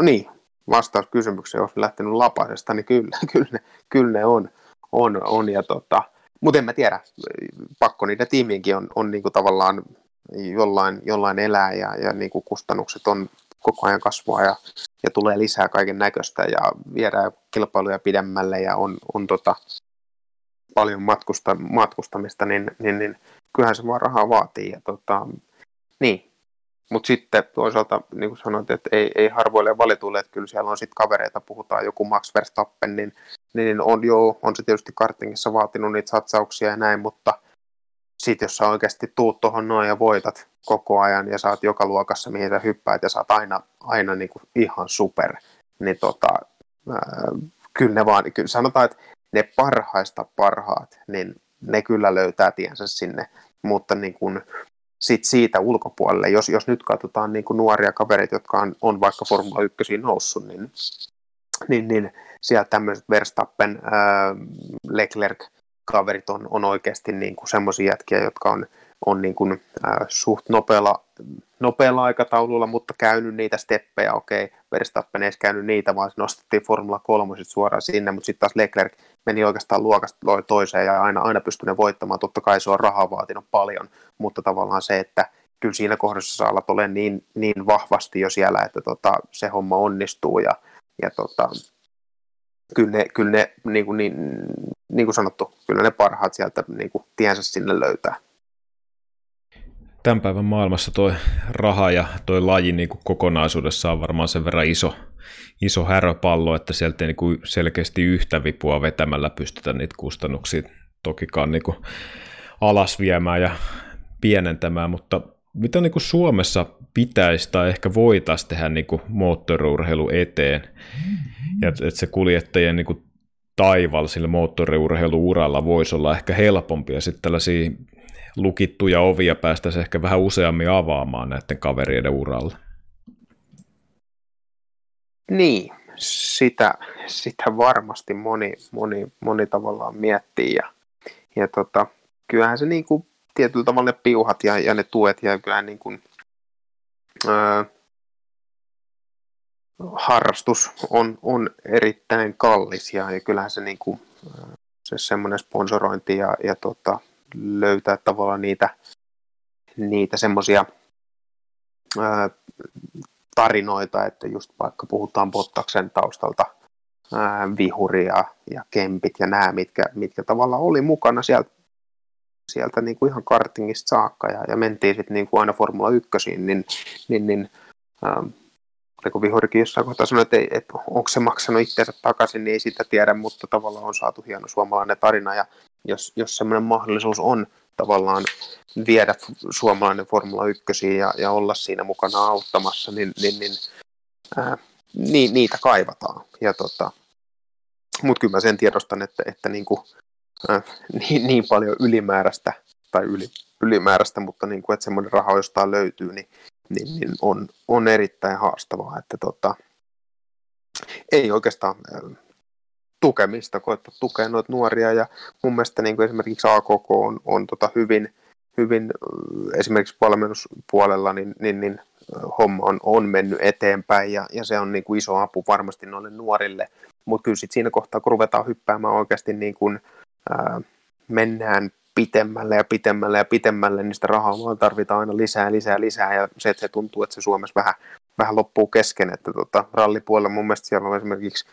niin, vastaus kysymykseen, jos lähtenyt lapasesta, niin kyllä, *laughs* kyllä, ne, kyllä ne on. on, on ja tota, mutta en mä tiedä, pakko niiden tiimiinkin on, on niinku tavallaan jollain, jollain elää ja, ja niinku kustannukset on koko ajan kasvua ja, ja tulee lisää kaiken näköistä ja viedään kilpailuja pidemmälle ja on, on tota, paljon matkusta, matkustamista, niin, niin, niin kyllähän se vaan rahaa vaatii. Ja tota, niin. Mutta sitten toisaalta, niin kuin sanoit, että ei, ei harvoille valituille, että kyllä siellä on sitten kavereita, puhutaan joku Max Verstappen, niin, niin on, joo, on se tietysti kartingissa vaatinut niitä satsauksia ja näin, mutta sitten jos sä oikeasti tuut tuohon noin ja voitat koko ajan ja saat joka luokassa, mihin sä hyppäät ja saat aina, aina niin kuin ihan super, niin tota, ää, kyllä ne vaan, kyllä sanotaan, että ne parhaista parhaat, niin ne kyllä löytää tiensä sinne, mutta niin kuin, sit siitä ulkopuolelle, jos, jos nyt katsotaan niin kuin nuoria kavereita, jotka on, on vaikka Formula 1 noussut, niin, niin, niin siellä tämmöiset Verstappen, ää, Leclerc, kaverit on, on oikeasti niin kuin semmoisia jätkiä, jotka on, on niin kuin, äh, suht nopealla, nopealla aikataululla, mutta käynyt niitä steppejä, okei, Verstappen ei käynyt niitä, vaan nostettiin Formula 3 suoraan sinne, mutta sitten taas Leclerc meni oikeastaan luokasta toiseen ja aina, aina pystyi ne voittamaan, totta kai se on rahaa vaatinut paljon, mutta tavallaan se, että kyllä siinä kohdassa saa olla ole niin, niin vahvasti jo siellä, että tota, se homma onnistuu ja, ja tota, kyllä ne, kyllä ne niin, kuin, niin, niin kuin sanottu, kyllä ne parhaat sieltä niin kuin, tiensä sinne löytää. Tämän päivän maailmassa toi raha ja toi laji niin kuin kokonaisuudessaan on varmaan sen verran iso, iso häröpallo, että sieltä ei niin kuin selkeästi yhtä vipua vetämällä pystytä niitä kustannuksia tokikaan niin kuin alas viemään ja pienentämään, mutta mitä niin kuin Suomessa pitäisi tai ehkä voitaisiin tehdä niin kuin moottoriurheilu eteen, ja että se kuljettajien niin kuin taival sillä moottoriurheiluuralla voisi olla ehkä helpompi, ja sitten tällaisia lukittuja ovia päästäisiin ehkä vähän useammin avaamaan näiden kavereiden uralla. Niin, sitä, sitä varmasti moni, moni, moni tavallaan miettii, ja, ja tota, kyllähän se niin kuin tietyllä tavalla ne piuhat ja, ja ne tuet ja kyllähän niin kuin, öö, harrastus on, on erittäin kallis ja, kyllähän se, niin kuin, se semmoinen sponsorointi ja, ja tota, löytää tavallaan niitä, niitä semmoisia tarinoita, että just vaikka puhutaan Bottaksen taustalta ää, vihuria ja kempit ja nämä, mitkä, mitkä tavallaan oli mukana sieltä sieltä niin kuin ihan kartingista saakka ja, ja mentiin sitten niin kuin aina Formula 1, niin, niin, niin oliko Vihorikin jossain kohtaa sanoi, että, että onko se maksanut itseensä takaisin, niin ei sitä tiedä, mutta tavallaan on saatu hieno suomalainen tarina ja jos, jos semmoinen mahdollisuus on tavallaan viedä suomalainen Formula 1 ja, ja olla siinä mukana auttamassa, niin, niin, niin ää, ni, niitä kaivataan. Ja tota, mutta kyllä mä sen tiedostan, että, että niin kuin, äh, niin, niin paljon ylimääräistä, tai yli, ylimääräistä, mutta niin kuin, että semmoinen raha jostain löytyy, niin, niin, niin on, on erittäin haastavaa, että tota, ei oikeastaan äh, tukemista, koettaa tukea noita nuoria. Ja mun mielestä niin kuin esimerkiksi AKK on, on tota hyvin, hyvin esimerkiksi valmennuspuolella, niin, niin, niin homma on, on mennyt eteenpäin. Ja, ja se on niin kuin iso apu varmasti noille nuorille, mutta kyllä sitten siinä kohtaa, kun ruvetaan hyppäämään oikeasti niin kuin, ää, mennään pitemmälle ja pitemmälle ja pitemmälle, niin sitä rahaa vaan tarvitaan aina lisää, lisää, lisää, ja se, että se tuntuu, että se Suomessa vähän, vähän loppuu kesken, että tota, rallipuolella mun mielestä siellä on esimerkiksi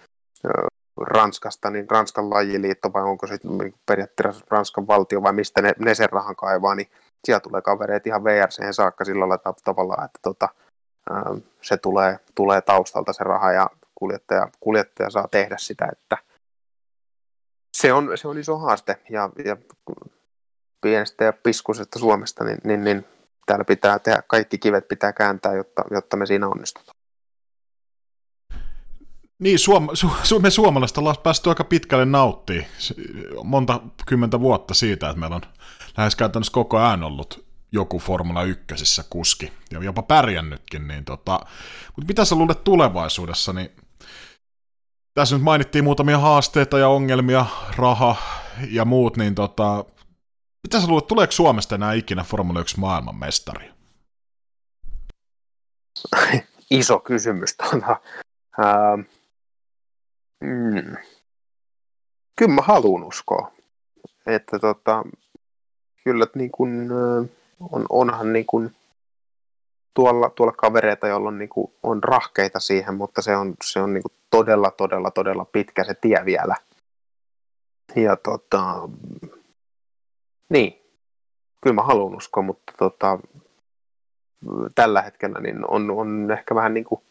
Ranskasta, niin Ranskan lajiliitto vai onko se niin periaatteessa Ranskan valtio vai mistä ne, ne sen rahan kaivaa, niin siellä tulee kavereet ihan VRCen saakka sillä lailla tavalla, että tota, se tulee, tulee taustalta se raha ja kuljettaja, kuljettaja saa tehdä sitä, että se on, se on iso haaste. Ja, ja pienestä ja piskusesta Suomesta, niin, niin, niin täällä pitää tehdä, kaikki kivet pitää kääntää, jotta, jotta me siinä onnistutaan. Niin, suom, su, me suomalaiset ollaan päästy aika pitkälle nauttii monta kymmentä vuotta siitä, että meillä on lähes käytännössä koko ajan ollut joku Formula 1 kuski, ja jopa pärjännytkin, niin tota, mutta mitä sä luulet tulevaisuudessa, niin tässä nyt mainittiin muutamia haasteita ja ongelmia, raha ja muut, niin tota, mitä sä luulet, tuleeko Suomesta enää ikinä Formula 1 maailmanmestari? *laughs* Iso kysymys. Tuota. Ää, mm. Kyllä mä haluan uskoa, että tota, kyllä niin kun, on, onhan niin kun, tuolla, tuolla kavereita, joilla on, niin kun, on rahkeita siihen, mutta se on, se on niin kun, todella, todella, todella pitkä se tie vielä. Ja tota, niin, kyllä mä haluan uskoa, mutta tota, tällä hetkellä niin on, on ehkä vähän niin kuin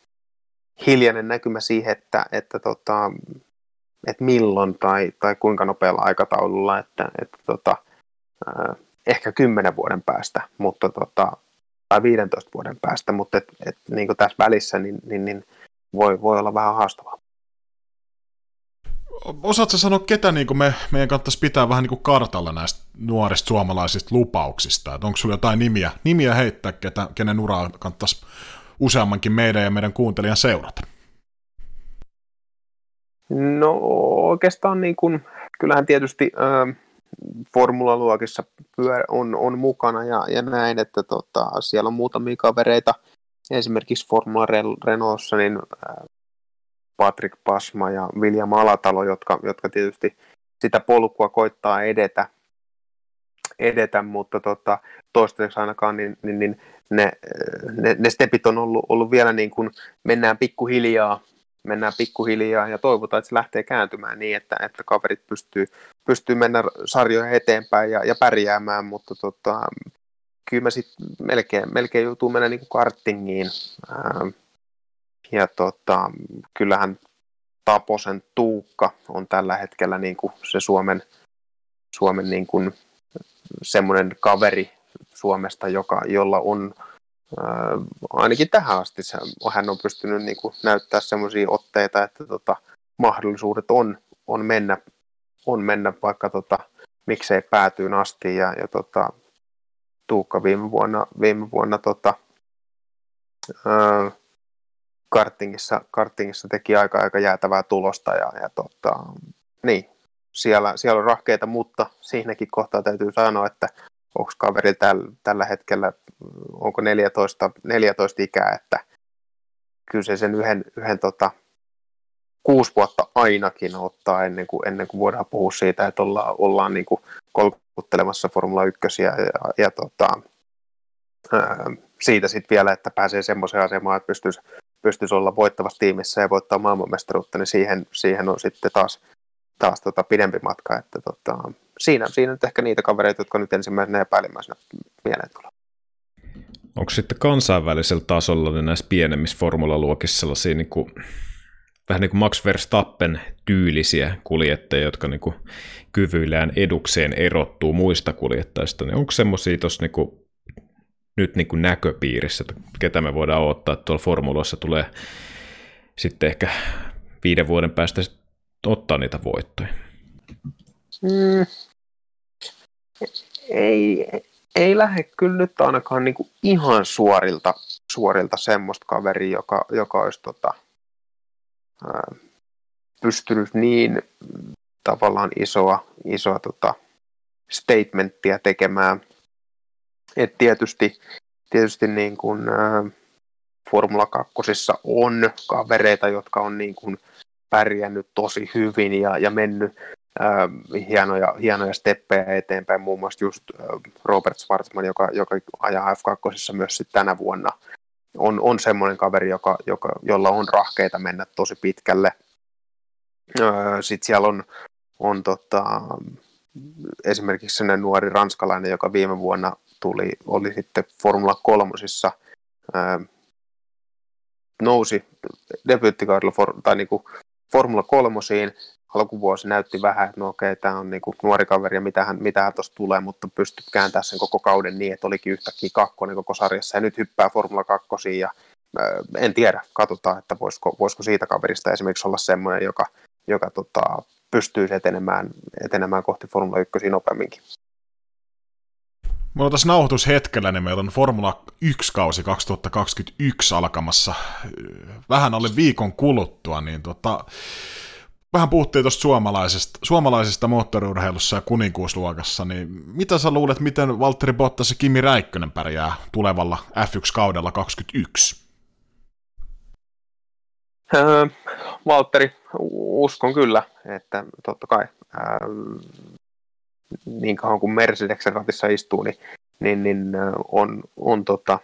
hiljainen näkymä siihen, että, että, tota, että milloin tai, tai kuinka nopealla aikataululla, että, että tota, äh, ehkä kymmenen vuoden päästä, mutta tota, tai 15 vuoden päästä, mutta et, et, niin kuin tässä välissä niin, niin, niin voi, voi olla vähän haastavaa. Osaatko sanoa, ketä niin kuin me, meidän kannattaisi pitää vähän niin kuin kartalla näistä nuorista suomalaisista lupauksista? Että onko sinulla jotain nimiä, nimiä heittää, ketä, kenen uraa kannattaisi useammankin meidän ja meidän kuuntelijan seurata? No oikeastaan niin kuin, kyllähän tietysti äh, formulaluokissa on, on mukana ja, ja näin, että tota, siellä on muutamia kavereita, esimerkiksi Formula Renaultissa, niin äh, Patrick Pasma ja William Alatalo, jotka, jotka tietysti sitä polkua koittaa edetä, edetä mutta tota, toistaiseksi ainakaan niin, niin, niin ne, ne, ne stepit on ollut, ollut vielä niin kuin mennään pikkuhiljaa, mennään pikkuhiljaa ja toivotaan, että se lähtee kääntymään niin, että, että kaverit pystyy, pystyy mennä sarjoja eteenpäin ja, ja pärjäämään, mutta tota, kyllä mä sitten melkein, melkein joutuu mennä niin kuin. Ää, ja tota, kyllähän Taposen Tuukka on tällä hetkellä niin kuin se Suomen, Suomen niin kuin semmoinen kaveri Suomesta, joka, jolla on ää, ainakin tähän asti se, hän on pystynyt niin kuin näyttää semmoisia otteita, että tota, mahdollisuudet on, on, mennä, on mennä vaikka tota, miksei päätyyn asti. Ja, ja tota, Tuukka viime vuonna, viime vuonna tota, ää, kartingissa, kartingissa teki aika, aika jäätävää tulosta ja, ja tota, niin, siellä, siellä on rahkeita, mutta siinäkin kohtaa täytyy sanoa, että onko kaveri täl, tällä hetkellä, onko 14, 14 ikää, että kyllä se sen yhden, yhden tota, kuusi vuotta ainakin ottaa ennen kuin, ennen kuin voidaan puhua siitä, että ollaan, ollaan niin kuin kolkuttelemassa Formula 1 ja, ja, ja tota, ää, siitä sitten vielä, että pääsee semmoiseen asemaan, että pystyisi pystyisi olla voittavassa tiimissä ja voittaa maailmanmestaruutta, niin siihen, siihen on sitten taas, taas tota pidempi matka. Että tota, siinä, siinä nyt ehkä niitä kavereita, jotka nyt ensimmäisenä ja päällimmäisenä mieleen tulee. Onko sitten kansainvälisellä tasolla niin näissä pienemmissä formulaluokissa sellaisia niin kuin, vähän niin kuin Max Verstappen tyylisiä kuljettajia, jotka niin kuin kyvyillään edukseen erottuu muista kuljettajista, niin onko semmoisia tuossa niin nyt niin kuin näköpiirissä, että ketä me voidaan odottaa, että tuolla formuloissa tulee sitten ehkä viiden vuoden päästä ottaa niitä voittoja? Mm. Ei, ei lähde kyllä nyt ainakaan niin kuin ihan suorilta, suorilta semmoista kaveria, joka, joka olisi tota, ää, pystynyt niin tavallaan isoa, isoa tota, statementtia tekemään – et tietysti, tietysti niin kuin, äh, Formula 2 on kavereita, jotka on niin kuin pärjännyt tosi hyvin ja, ja mennyt äh, hienoja, hienoja steppejä eteenpäin, muun muassa just äh, Robert Schwarzman, joka, joka ajaa F2 myös sit tänä vuonna, on, on semmoinen kaveri, joka, joka, jolla on rahkeita mennä tosi pitkälle. Äh, Sitten siellä on, on tota, esimerkiksi sellainen nuori ranskalainen, joka viime vuonna tuli, oli sitten Formula kolmosissa, ää, nousi debyyttikaudella for, tai niin kuin Formula kolmosiin, alkuvuosi näytti vähän, että no okei, okay, tämä on niin kuin nuori kaveri ja mitähän, mitähän tuosta tulee, mutta pystyi kääntämään sen koko kauden niin, että olikin yhtäkkiä kakkonen koko sarjassa ja nyt hyppää Formula 2 ja ää, en tiedä, katsotaan, että voisiko, voisiko siitä kaverista esimerkiksi olla semmoinen, joka, joka tota, pystyisi etenemään, etenemään kohti Formula 1 nopeamminkin. Mulla on tässä nauhoitushetkellä, niin meillä on Formula 1-kausi 2021 alkamassa vähän alle viikon kuluttua, niin tota, vähän puhuttiin tuosta suomalaisesta, suomalaisesta moottoriurheilussa ja kuninkuusluokassa, niin mitä sä luulet, miten Valtteri Bottas ja Kimi Räikkönen pärjää tulevalla F1-kaudella 21? Öö, Valtteri, uskon kyllä, että totta kai öö, niin kauan kuin Mercedeksen ratissa istuu, niin, niin, niin on, on tota,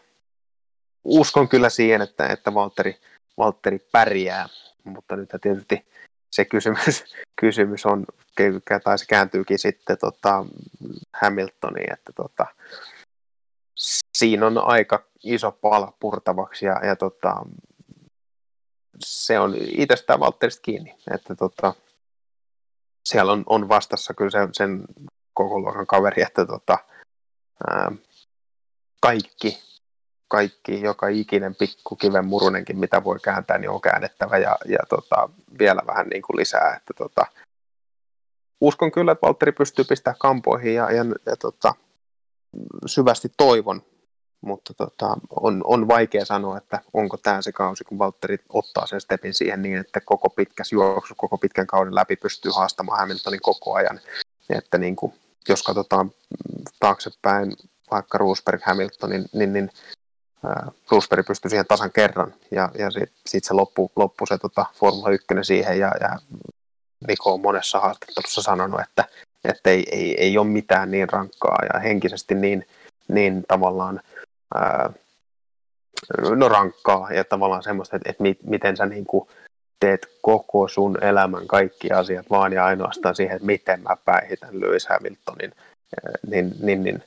uskon kyllä siihen, että, että Valtteri, Valtteri pärjää, mutta nyt tietysti se kysymys, *laughs* kysymys on, tai se kääntyykin sitten tota, Hamiltoniin, että tota, siinä on aika iso pala purtavaksi ja, ja tota, se on itsestään Valtterista kiinni, että tota, siellä on, on vastassa kyllä sen, sen koko luokan kaveri, että tota, ää, kaikki, kaikki, joka ikinen pikku kiven murunenkin, mitä voi kääntää, niin on käännettävä ja, ja tota, vielä vähän niin kuin lisää. Että tota, uskon kyllä, että Valtteri pystyy pistämään kampoihin ja, ja, ja tota, syvästi toivon, mutta tota, on, on vaikea sanoa, että onko tämä se kausi, kun Valtteri ottaa sen stepin siihen niin, että koko pitkäs juoksu, koko pitkän kauden läpi pystyy haastamaan Hamiltonin koko ajan. Että niin kuin, jos katsotaan taaksepäin vaikka Roosberg Hamiltonin, niin, niin Roosberg pystyi siihen tasan kerran, ja, ja sitten sit se loppu, loppu se tota, Formula 1 siihen, ja, ja Niko on monessa haastattelussa sanonut, että, että ei, ei, ei ole mitään niin rankkaa ja henkisesti niin, niin tavallaan ää, no rankkaa ja tavallaan semmoista, että, että miten sä niin kuin teet koko sun elämän kaikki asiat vaan ja ainoastaan siihen, että miten mä päihitän Lewis Hamiltonin, niin, niin, niin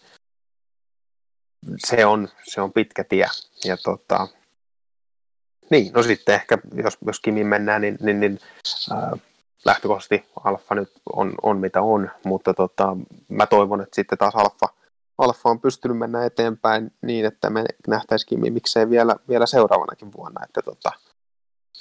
se, on, se on pitkä tie. Ja tota, niin, no sitten ehkä, jos, jos Kimin mennään, niin, niin, niin ää, lähtökohtaisesti Alfa nyt on, on mitä on, mutta tota, mä toivon, että sitten taas Alfa, Alfa on pystynyt mennä eteenpäin niin, että me nähtäisiin Kimi miksei vielä, vielä seuraavanakin vuonna. Että tota,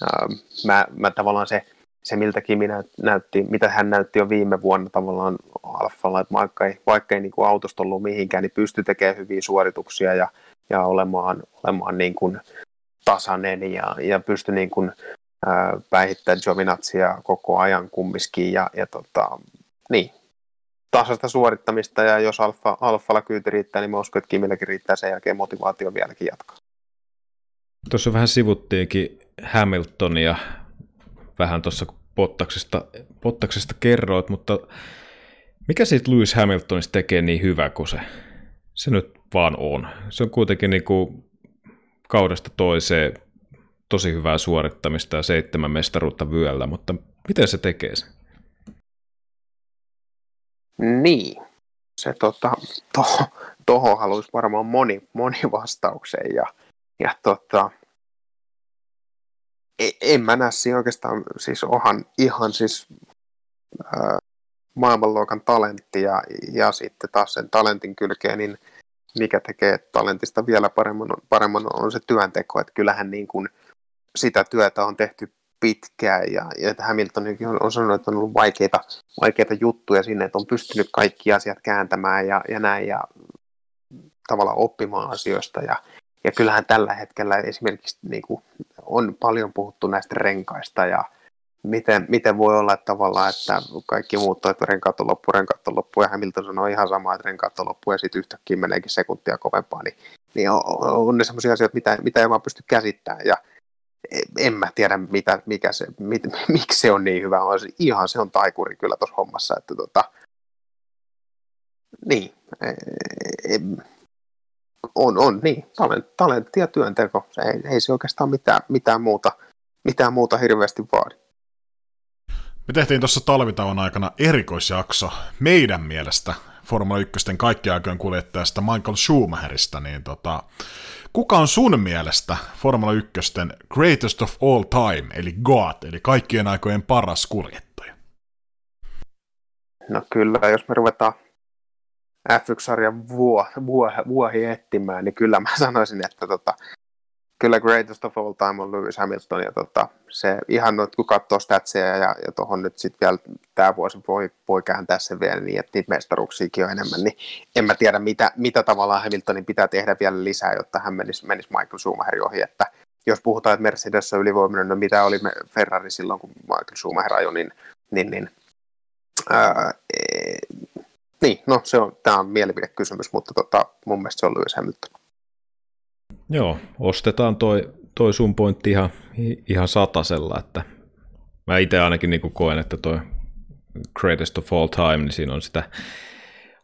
ää, mä, mä tavallaan se, se miltä Kimi näytti, mitä hän näytti jo viime vuonna tavallaan Alfalla, että vaikka ei, vaikka ei niin kuin autosta ollut mihinkään, niin pystyi tekemään hyviä suorituksia ja, ja olemaan, olemaan niin kuin tasainen ja, ja pystyi niin kuin, ää, päihittämään Giovinazia koko ajan kumminkin ja, ja tota, niin, tasasta suorittamista ja jos alfa, alfalla kyyti riittää, niin mä uskon, että Kimilläkin riittää sen jälkeen motivaatio vieläkin jatkaa. Tuossa vähän sivuttiinkin Hamiltonia vähän tuossa Pottaksesta, Pottaksesta kerroit, mutta mikä siitä Lewis Hamiltonista tekee niin hyvä kuin se, se nyt vaan on? Se on kuitenkin niin kuin kaudesta toiseen tosi hyvää suorittamista ja seitsemän mestaruutta vyöllä, mutta miten se tekee sen? Niin, se tota, toho, toho haluaisi varmaan moni, moni vastauksen ja, ja tota, e, en mä näe siinä oikeastaan, siis onhan ihan siis ää, maailmanluokan talentti ja, ja sitten taas sen talentin kylkeen, niin mikä tekee talentista vielä paremman, paremman on se työnteko, että kyllähän niin kuin sitä työtä on tehty pitkään. Ja, ja Hamiltonikin on, on sanonut, että on ollut vaikeita, vaikeita juttuja sinne, että on pystynyt kaikki asiat kääntämään ja, ja näin ja tavallaan oppimaan asioista. Ja, ja kyllähän tällä hetkellä esimerkiksi niin kuin, on paljon puhuttu näistä renkaista ja miten, miten voi olla että tavallaan, että kaikki muut että renkaat on loppu, renkaat on loppu. Ja Hamilton sanoo ihan sama, että renkaat on loppu ja sitten yhtäkkiä meneekin sekuntia kovempaa, niin, niin on, on ne sellaisia asioita, mitä, mitä ei vaan pysty käsittämään. Ja en mä tiedä, mitä, mikä se, mit, *laughs* miksi se on niin hyvä. On se, ihan se on taikuri kyllä tuossa hommassa. Että tota, niin, e, e, on, on niin, talent, talentti ja työnteko. Se ei, ei se oikeastaan mitään, mitään, muuta, mitään muuta hirveästi vaadi. Me tehtiin tuossa talvitauon aikana erikoisjakso meidän mielestä Formula 1 kaikkien aikojen kuljettajasta Michael Schumacherista, niin tota, kuka on sun mielestä Formula 1 greatest of all time, eli GOAT, eli kaikkien aikojen paras kuljettaja? No kyllä, jos me ruvetaan F1-sarjan vuo, vuo, vuohi etsimään, niin kyllä mä *laughs* sanoisin, että tota, kyllä greatest of all time on Lewis Hamilton, ja tota, se ihan noit, kun katsoo statseja ja, ja tuohon nyt sitten vielä tämä vuosi voi, voi kääntää sen vielä niin, että niitä mestaruuksiakin on enemmän, niin en mä tiedä, mitä, mitä tavallaan Hamiltonin pitää tehdä vielä lisää, jotta hän menisi, menisi Michael Schumacherin ohi, että, jos puhutaan, että Mercedes on ylivoimainen, no mitä oli Ferrari silloin, kun Michael Schumacher ajoi, niin, niin, niin ää, e, niin, no se on, tämä on mielipidekysymys, mutta tota, mun mielestä se on Lewis Hamilton. Joo, ostetaan toi, toi sun pointti ihan, ihan satasella, että mä itse ainakin niin koen, että toi greatest of all time, niin siinä on sitä,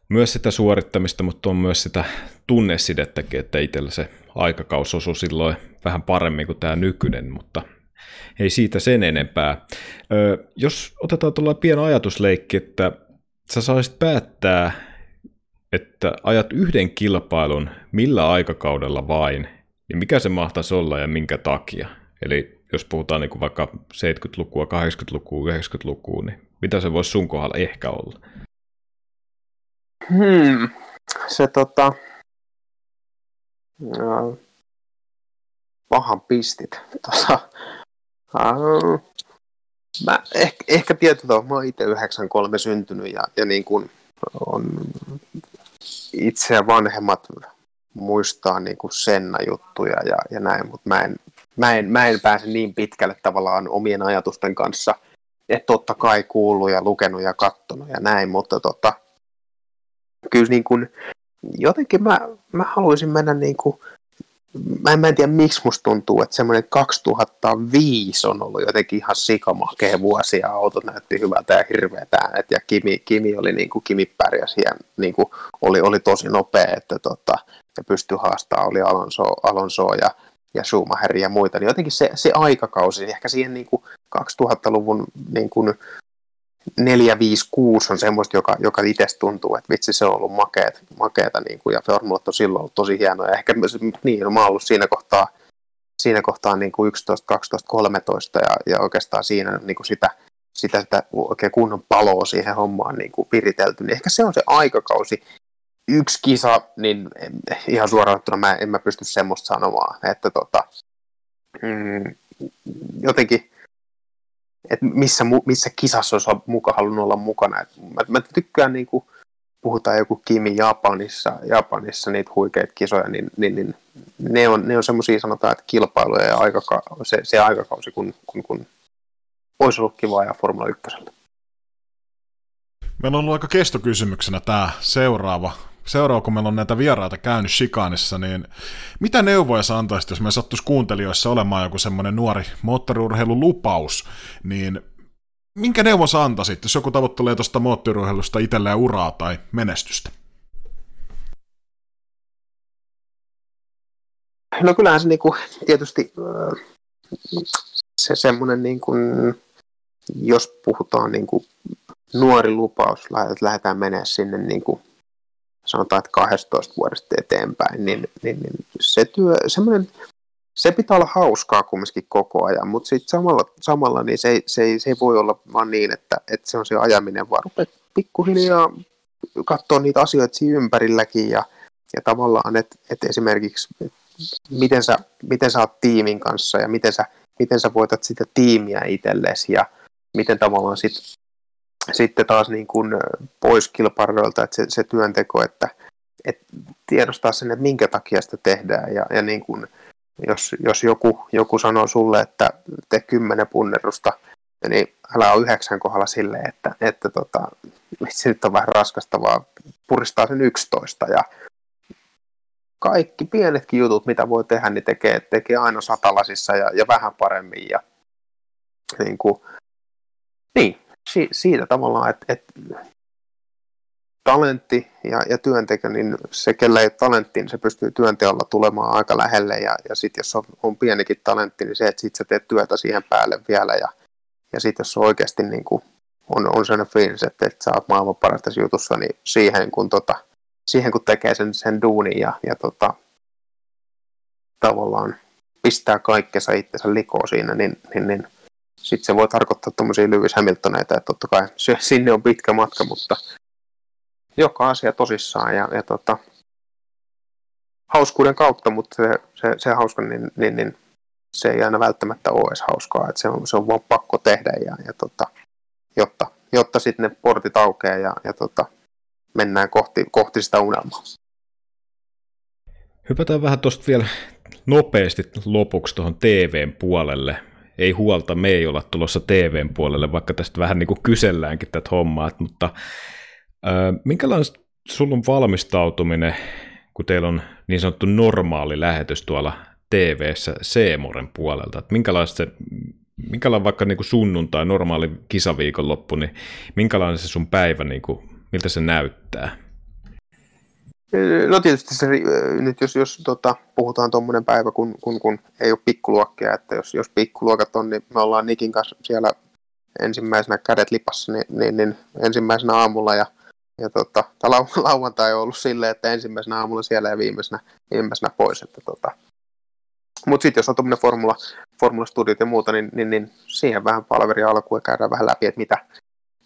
myös sitä suorittamista, mutta on myös sitä tunnesidettäkin, että itsellä se aikakaus osui silloin vähän paremmin kuin tämä nykyinen, mutta ei siitä sen enempää. Ö, jos otetaan tuolla pieni ajatusleikki, että sä saisit päättää, että ajat yhden kilpailun millä aikakaudella vain, niin mikä se mahtaisi olla ja minkä takia? Eli jos puhutaan niin kuin vaikka 70-lukua, 80-lukua, 90-lukua, niin mitä se voisi sun kohdalla ehkä olla? Hmm. Se tota... Uh, pahan pistit. Tota, uh, mä ehkä, ehkä tietyllä mä oon itse 93 syntynyt ja, ja niin kuin on itse ja vanhemmat muistaa niin kuin Senna-juttuja ja, ja näin, mutta mä en, mä, en, mä en pääse niin pitkälle tavallaan omien ajatusten kanssa, että totta kai kuullut ja lukenut ja kattonut ja näin, mutta tota, kyllä niin kuin, jotenkin mä, mä haluaisin mennä niin kuin mä en, mä en tiedä miksi musta tuntuu, että semmoinen 2005 on ollut jotenkin ihan sikamakea vuosi ja autot näytti hyvältä ja hirveät äänet ja Kimi, Kimi oli niin kuin, Kimi pärjäsi ja niin kuin, oli, oli tosi nopea, että tota, ja pystyi haastamaan, oli Alonso, Alonso ja, ja Schumacher ja muita, niin jotenkin se, se aikakausi, ehkä siihen niin kuin 2000-luvun niin kuin, 4, 5, 6 on semmoista, joka, joka itse tuntuu, että vitsi se on ollut makeet, makeeta, niin kuin, ja formulat on silloin ollut tosi hienoja. Ehkä niin, no, mä ollut siinä kohtaa, siinä kohtaa niin kuin 11, 12, 13 ja, ja oikeastaan siinä niin kuin sitä, sitä, sitä oikein kunnon paloa siihen hommaan niin kuin viritelty, niin ehkä se on se aikakausi. Yksi kisa, niin ihan suoraan mä en mä pysty semmoista sanomaan, että tota, mm, jotenkin että missä, missä kisassa olisi muka halunnut olla mukana. Et mä, mä tykkään, niin kuin, puhutaan joku Kimi Japanissa, Japanissa niitä huikeita kisoja, niin, niin, niin ne on, ne on semmoisia sanotaan, että kilpailuja ja aikaka- se, se aikakausi, kun, kun, kun olisi ollut kiva ja Formula 1. Meillä on ollut aika kestokysymyksenä tämä seuraava seuraava, kun meillä on näitä vieraita käynyt Shikanissa, niin mitä neuvoja sä antaisit, jos me sattuisi kuuntelijoissa olemaan joku semmoinen nuori moottoriurheilulupaus, niin minkä neuvon sä antaisit, jos joku tavoittelee tuosta moottoriurheilusta itselleen uraa tai menestystä? No kyllähän se niinku, tietysti se semmoinen, niinku, jos puhutaan niinku, nuori lupaus, lähdetään menemään sinne niinku, sanotaan, että 12 vuodesta eteenpäin, niin, niin, niin se työ, semmoinen, se pitää olla hauskaa kumminkin koko ajan, mutta sitten samalla, samalla niin se, se, se ei voi olla vaan niin, että, että se on se ajaminen, vaan rupeat pikkuhiljaa katsoa niitä asioita siinä ympärilläkin ja, ja tavallaan, että, että esimerkiksi miten sä, miten sä oot tiimin kanssa ja miten sä, miten sä voitat sitä tiimiä itsellesi ja miten tavallaan sit sitten taas niin kuin pois kilpailijoilta, että se, se työnteko, että, että tiedostaa sen, että minkä takia sitä tehdään. Ja, ja niin kuin, jos, jos joku, joku sanoo sulle, että tee kymmenen punnerusta, niin älä ole yhdeksän kohdalla silleen, että, että tota, se nyt on vähän raskasta, vaan puristaa sen yksitoista. Ja kaikki pienetkin jutut, mitä voi tehdä, niin tekee, tekee aina satalasissa ja, ja vähän paremmin. Ja niin, kuin, niin si, siitä tavallaan, että, että talentti ja, ja työnteko, niin se, kellä ei ole talentti, niin se pystyy työnteolla tulemaan aika lähelle. Ja, ja sitten jos on, on pienikin talentti, niin se, että sit sä teet työtä siihen päälle vielä. Ja, ja sitten jos on oikeasti niin kuin, on, on sellainen fiilis, että, että sä oot maailman paras tässä jutussa, niin siihen kun, tota, siihen kun tekee sen, sen duunin ja, ja tota, tavallaan pistää kaikkensa itsensä likoon siinä, niin, niin, niin sitten se voi tarkoittaa tuommoisia Lewis Hamiltoneita, että totta kai se, sinne on pitkä matka, mutta joka asia tosissaan ja, ja tota, hauskuuden kautta, mutta se, se, se hauska, niin, niin, niin, se ei aina välttämättä ole edes hauskaa, että se on, se on vaan pakko tehdä, ja, ja tota, jotta, jotta sitten ne portit aukeaa ja, ja tota, mennään kohti, kohti sitä unelmaa. Hypätään vähän tuosta vielä nopeasti lopuksi tuohon TVn puolelle. Ei huolta, me ei olla tulossa TVn puolelle, vaikka tästä vähän niin kuin kyselläänkin tätä hommaa, mutta äh, minkälainen sulla on valmistautuminen, kun teillä on niin sanottu normaali lähetys tuolla TV-ssä Seemoren puolelta, että minkälaista se, minkälainen vaikka niin kuin sunnuntai, normaali kisaviikonloppu, niin minkälainen se sun päivä, niin kuin, miltä se näyttää? No tietysti se, nyt jos, jos tota, puhutaan tuommoinen päivä, kun, kun, kun ei ole pikkuluokkia, että jos, jos pikkuluokat on, niin me ollaan Nikin kanssa siellä ensimmäisenä kädet lipassa, niin, niin, niin ensimmäisenä aamulla ja, ja tota, lau, *laughs* lauantai on ollut silleen, että ensimmäisenä aamulla siellä ja viimeisenä, viimeisenä pois. Tota. Mutta sitten jos on tuommoinen formula, formula studiot ja muuta, niin, niin, niin siihen vähän palveri alkuun ja käydään vähän läpi, että mitä,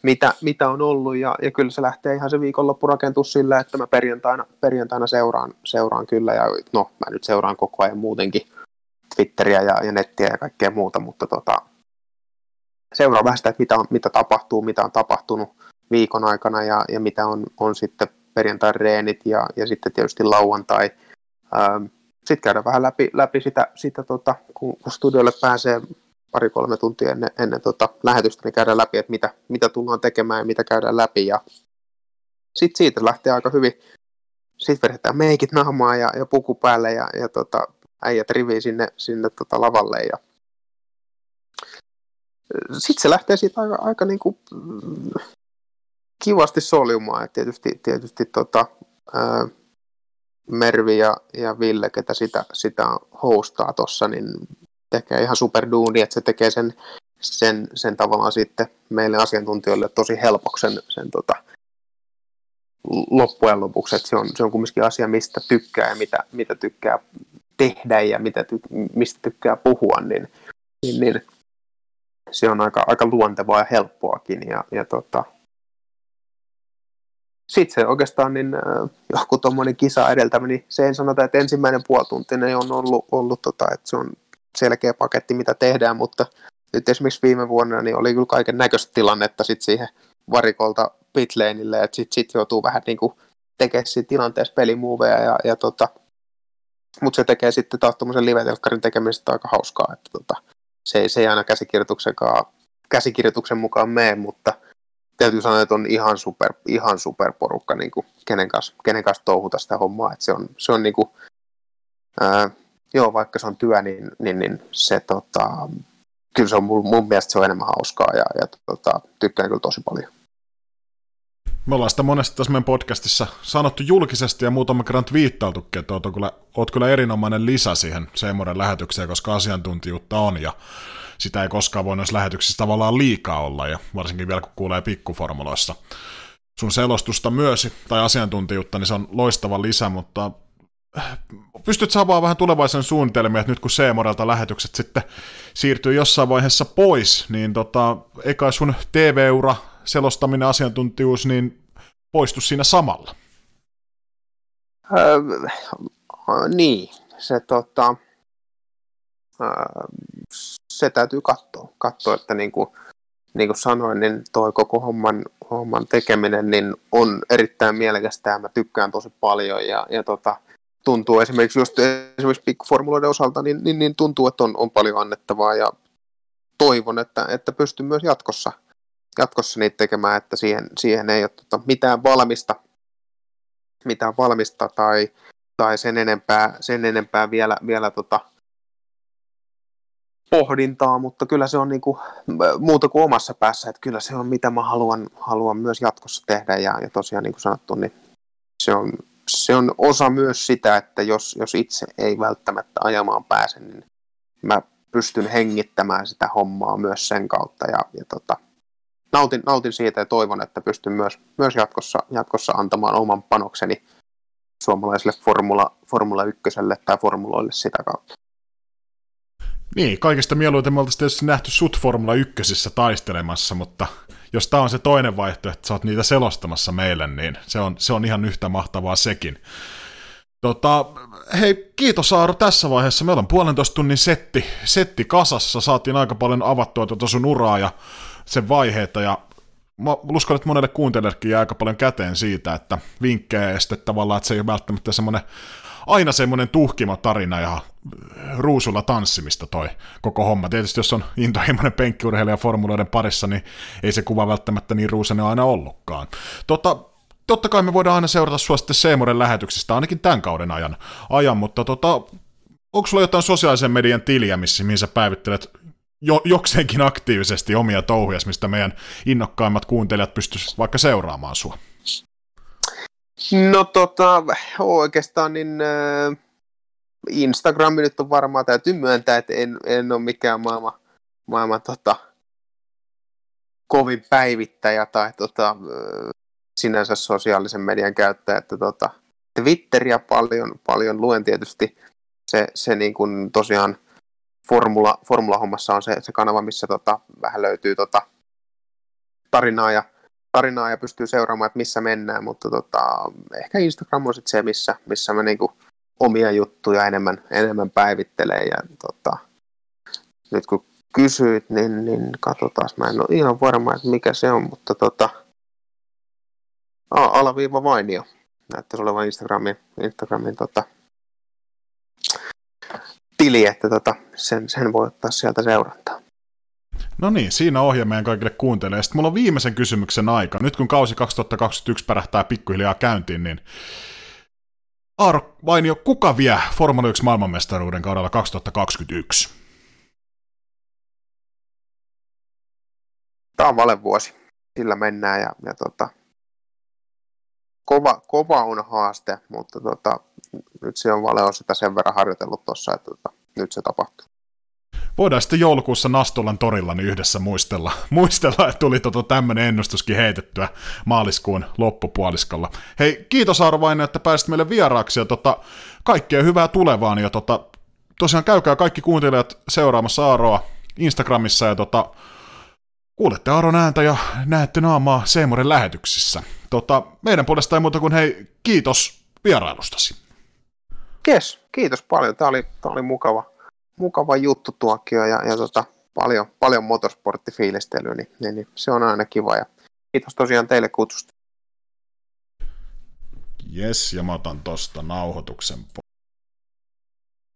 mitä, mitä on ollut, ja, ja kyllä se lähtee ihan se viikonloppu rakentua sillä, että mä perjantaina, perjantaina seuraan, seuraan kyllä, ja no mä nyt seuraan koko ajan muutenkin Twitteriä ja, ja nettiä ja kaikkea muuta, mutta tota, seuraan vähän sitä, että mitä, on, mitä tapahtuu, mitä on tapahtunut viikon aikana, ja, ja mitä on, on sitten perjantai reenit, ja, ja sitten tietysti lauantai. Ähm, sitten käydään vähän läpi, läpi sitä, sitä tota, kun, kun studiolle pääsee pari-kolme tuntia ennen, ennen tota lähetystä, niin käydään läpi, että mitä, mitä tullaan tekemään ja mitä käydään läpi. Ja sitten siitä lähtee aika hyvin. Sitten vedetään meikit naamaa ja, ja puku päälle ja, ja tota, äijät riviin sinne, sinne tota lavalle. Ja... Sitten se lähtee siitä aika, aika niin kuin, kivasti soljumaan. Et tietysti tietysti tota, ää, Mervi ja, ja Ville, ketä sitä, sitä hostaa tuossa, niin tekee ihan superduuni, että se tekee sen, sen, sen tavallaan sitten meille asiantuntijoille tosi helpoksi sen, sen tota, loppujen lopuksi, että se on, se on kumminkin asia, mistä tykkää ja mitä, mitä tykkää tehdä ja mitä ty, mistä tykkää puhua, niin, niin, niin se on aika, aika luontevaa ja helppoakin. Ja, ja tota, sitten se oikeastaan niin, äh, joku tuommoinen kisa edeltämä, niin se ei sanota, että ensimmäinen puolituntinen on ollut, ollut tota, että se on selkeä paketti, mitä tehdään, mutta nyt esimerkiksi viime vuonna niin oli kyllä kaiken näköistä tilannetta sit siihen varikolta pitlaneille, että sitten sit joutuu vähän niin kuin tekemään siinä tilanteessa pelimuoveja, ja, ja tota, mutta se tekee sitten taas tuommoisen live-telkkarin tekemisestä aika hauskaa, että tota, se, se ei aina käsikirjoituksen mukaan mene, mutta täytyy sanoa, että on ihan super, ihan super porukka, niin kuin, kenen, kanssa, kenen kanssa touhuta sitä hommaa, että se on, se on niin kuin, ää, joo, vaikka se on työ, niin, niin, niin se tota, kyllä se on mun, mun mielestä se on enemmän hauskaa ja, ja tota, tykkään kyllä tosi paljon. Me ollaan sitä monesti tässä meidän podcastissa sanottu julkisesti ja muutama kerran twiittailtukin, että oot kyllä, oot kyllä erinomainen lisä siihen Seemoren lähetykseen, koska asiantuntijuutta on ja sitä ei koskaan voi noissa lähetyksissä tavallaan liikaa olla ja varsinkin vielä kun kuulee pikkuformuloissa sun selostusta myös tai asiantuntijuutta, niin se on loistava lisä, mutta pystyt saamaan vähän tulevaisen suunnitelmia, että nyt kun C-morelta lähetykset sitten siirtyy jossain vaiheessa pois, niin tota, eikä sun TV-ura, selostaminen, asiantuntijuus, niin poistu siinä samalla? Öö, niin, se, tota, öö, se täytyy katsoa, katsoa että niin kuin, niin kuin sanoin, niin toi koko homman, homman tekeminen niin on erittäin mielekästä ja mä tykkään tosi paljon ja, ja tota, tuntuu esimerkiksi just esimerkiksi pikkuformuloiden osalta, niin, niin, niin tuntuu, että on, on paljon annettavaa ja toivon, että, että pystyn myös jatkossa, jatkossa niitä tekemään, että siihen, siihen ei ole tota, mitään valmista, mitään valmista tai, tai sen enempää, sen enempää vielä, vielä tota, pohdintaa, mutta kyllä se on niinku, muuta kuin omassa päässä, että kyllä se on mitä mä haluan, haluan myös jatkossa tehdä ja, ja tosiaan niin kuin sanottu, niin se on, se on osa myös sitä, että jos, jos itse ei välttämättä ajamaan pääse, niin mä pystyn hengittämään sitä hommaa myös sen kautta ja, ja tota, nautin, nautin siitä ja toivon, että pystyn myös, myös jatkossa, jatkossa antamaan oman panokseni suomalaiselle Formula, Formula 1 tai formuloille sitä kautta. Niin, kaikista mieluiten me oltaisiin nähty sut Formula 1 taistelemassa, mutta jos tämä on se toinen vaihtoehto, että sä oot niitä selostamassa meille, niin se on, se on ihan yhtä mahtavaa sekin. Tota, hei, kiitos Aaro tässä vaiheessa. Meillä on puolentoista tunnin setti, setti kasassa. Saatiin aika paljon avattua tuota sun uraa ja sen vaiheita. Ja mä uskon, että monelle kuuntelijallekin jää aika paljon käteen siitä, että vinkkejä ja sitten tavallaan, että se ei ole välttämättä semmoinen aina semmoinen tuhkima tarina ja ruusulla tanssimista toi koko homma. Tietysti jos on intohimoinen penkkiurheilija formuloiden parissa, niin ei se kuva välttämättä niin ruusainen aina ollutkaan. Tota, totta kai me voidaan aina seurata sua sitten Seemoren lähetyksistä, ainakin tämän kauden ajan, ajan mutta tota, onko sulla jotain sosiaalisen median tiliä, missä, mihin sä päivittelet jo, jokseenkin aktiivisesti omia touhuja, mistä meidän innokkaimmat kuuntelijat pystyisivät vaikka seuraamaan sua? No tota, oikeastaan niin äh, Instagram nyt on varmaan, täytyy myöntää, että en, en ole mikään maailman, maailman tota, kovin päivittäjä tai tota, sinänsä sosiaalisen median käyttäjä, että tota, Twitteriä paljon, paljon luen tietysti, se, se niin kuin tosiaan formula, formula-hommassa on se, se kanava, missä tota, vähän löytyy tota, tarinaa, ja, tarinaa ja pystyy seuraamaan, että missä mennään, mutta tota, ehkä Instagram on sit se, missä, missä mä niinku omia juttuja enemmän, enemmän päivittelee. Ja, tota, nyt kun kysyit, niin, niin katsotaan, mä en ole ihan varma, että mikä se on, mutta tota, alaviiva vainio näyttäisi olevan Instagramin, Instagramin tota, tili, että tota, sen, sen voi ottaa sieltä seurantaa. No niin, siinä ohje meidän kaikille kuuntelijoille. Sitten mulla on viimeisen kysymyksen aika. Nyt kun kausi 2021 pärähtää pikkuhiljaa käyntiin, niin Aaro Vainio, kuka vie Formula 1 maailmanmestaruuden kaudella 2021? Tämä on valevuosi. Sillä mennään ja, ja tota, kova, kova on haaste, mutta tota, nyt se on Vale on sitä sen verran harjoitellut tuossa, että tota, nyt se tapahtuu. Voidaan sitten joulukuussa Nastolan torilla niin yhdessä muistella, *laughs* muistella että tuli tota tämmöinen ennustuskin heitettyä maaliskuun loppupuoliskolla. Hei, kiitos Arvainen, että pääsit meille vieraaksi ja tota, kaikkea hyvää tulevaan ja tota, tosiaan käykää kaikki kuuntelijat seuraamassa Aaroa Instagramissa ja tota, kuulette Aaron ääntä ja näette naamaa Seemoren lähetyksissä. Tota, meidän puolesta ei muuta kuin hei, kiitos vierailustasi. Yes, kiitos paljon. Tämä oli, tämä oli mukava, mukava juttu tuokio ja, ja tota, paljon, paljon motorsporttifiilistelyä, niin, niin, niin, se on aina kiva. Ja kiitos tosiaan teille kutsusta. Jes, ja mä otan tosta nauhoituksen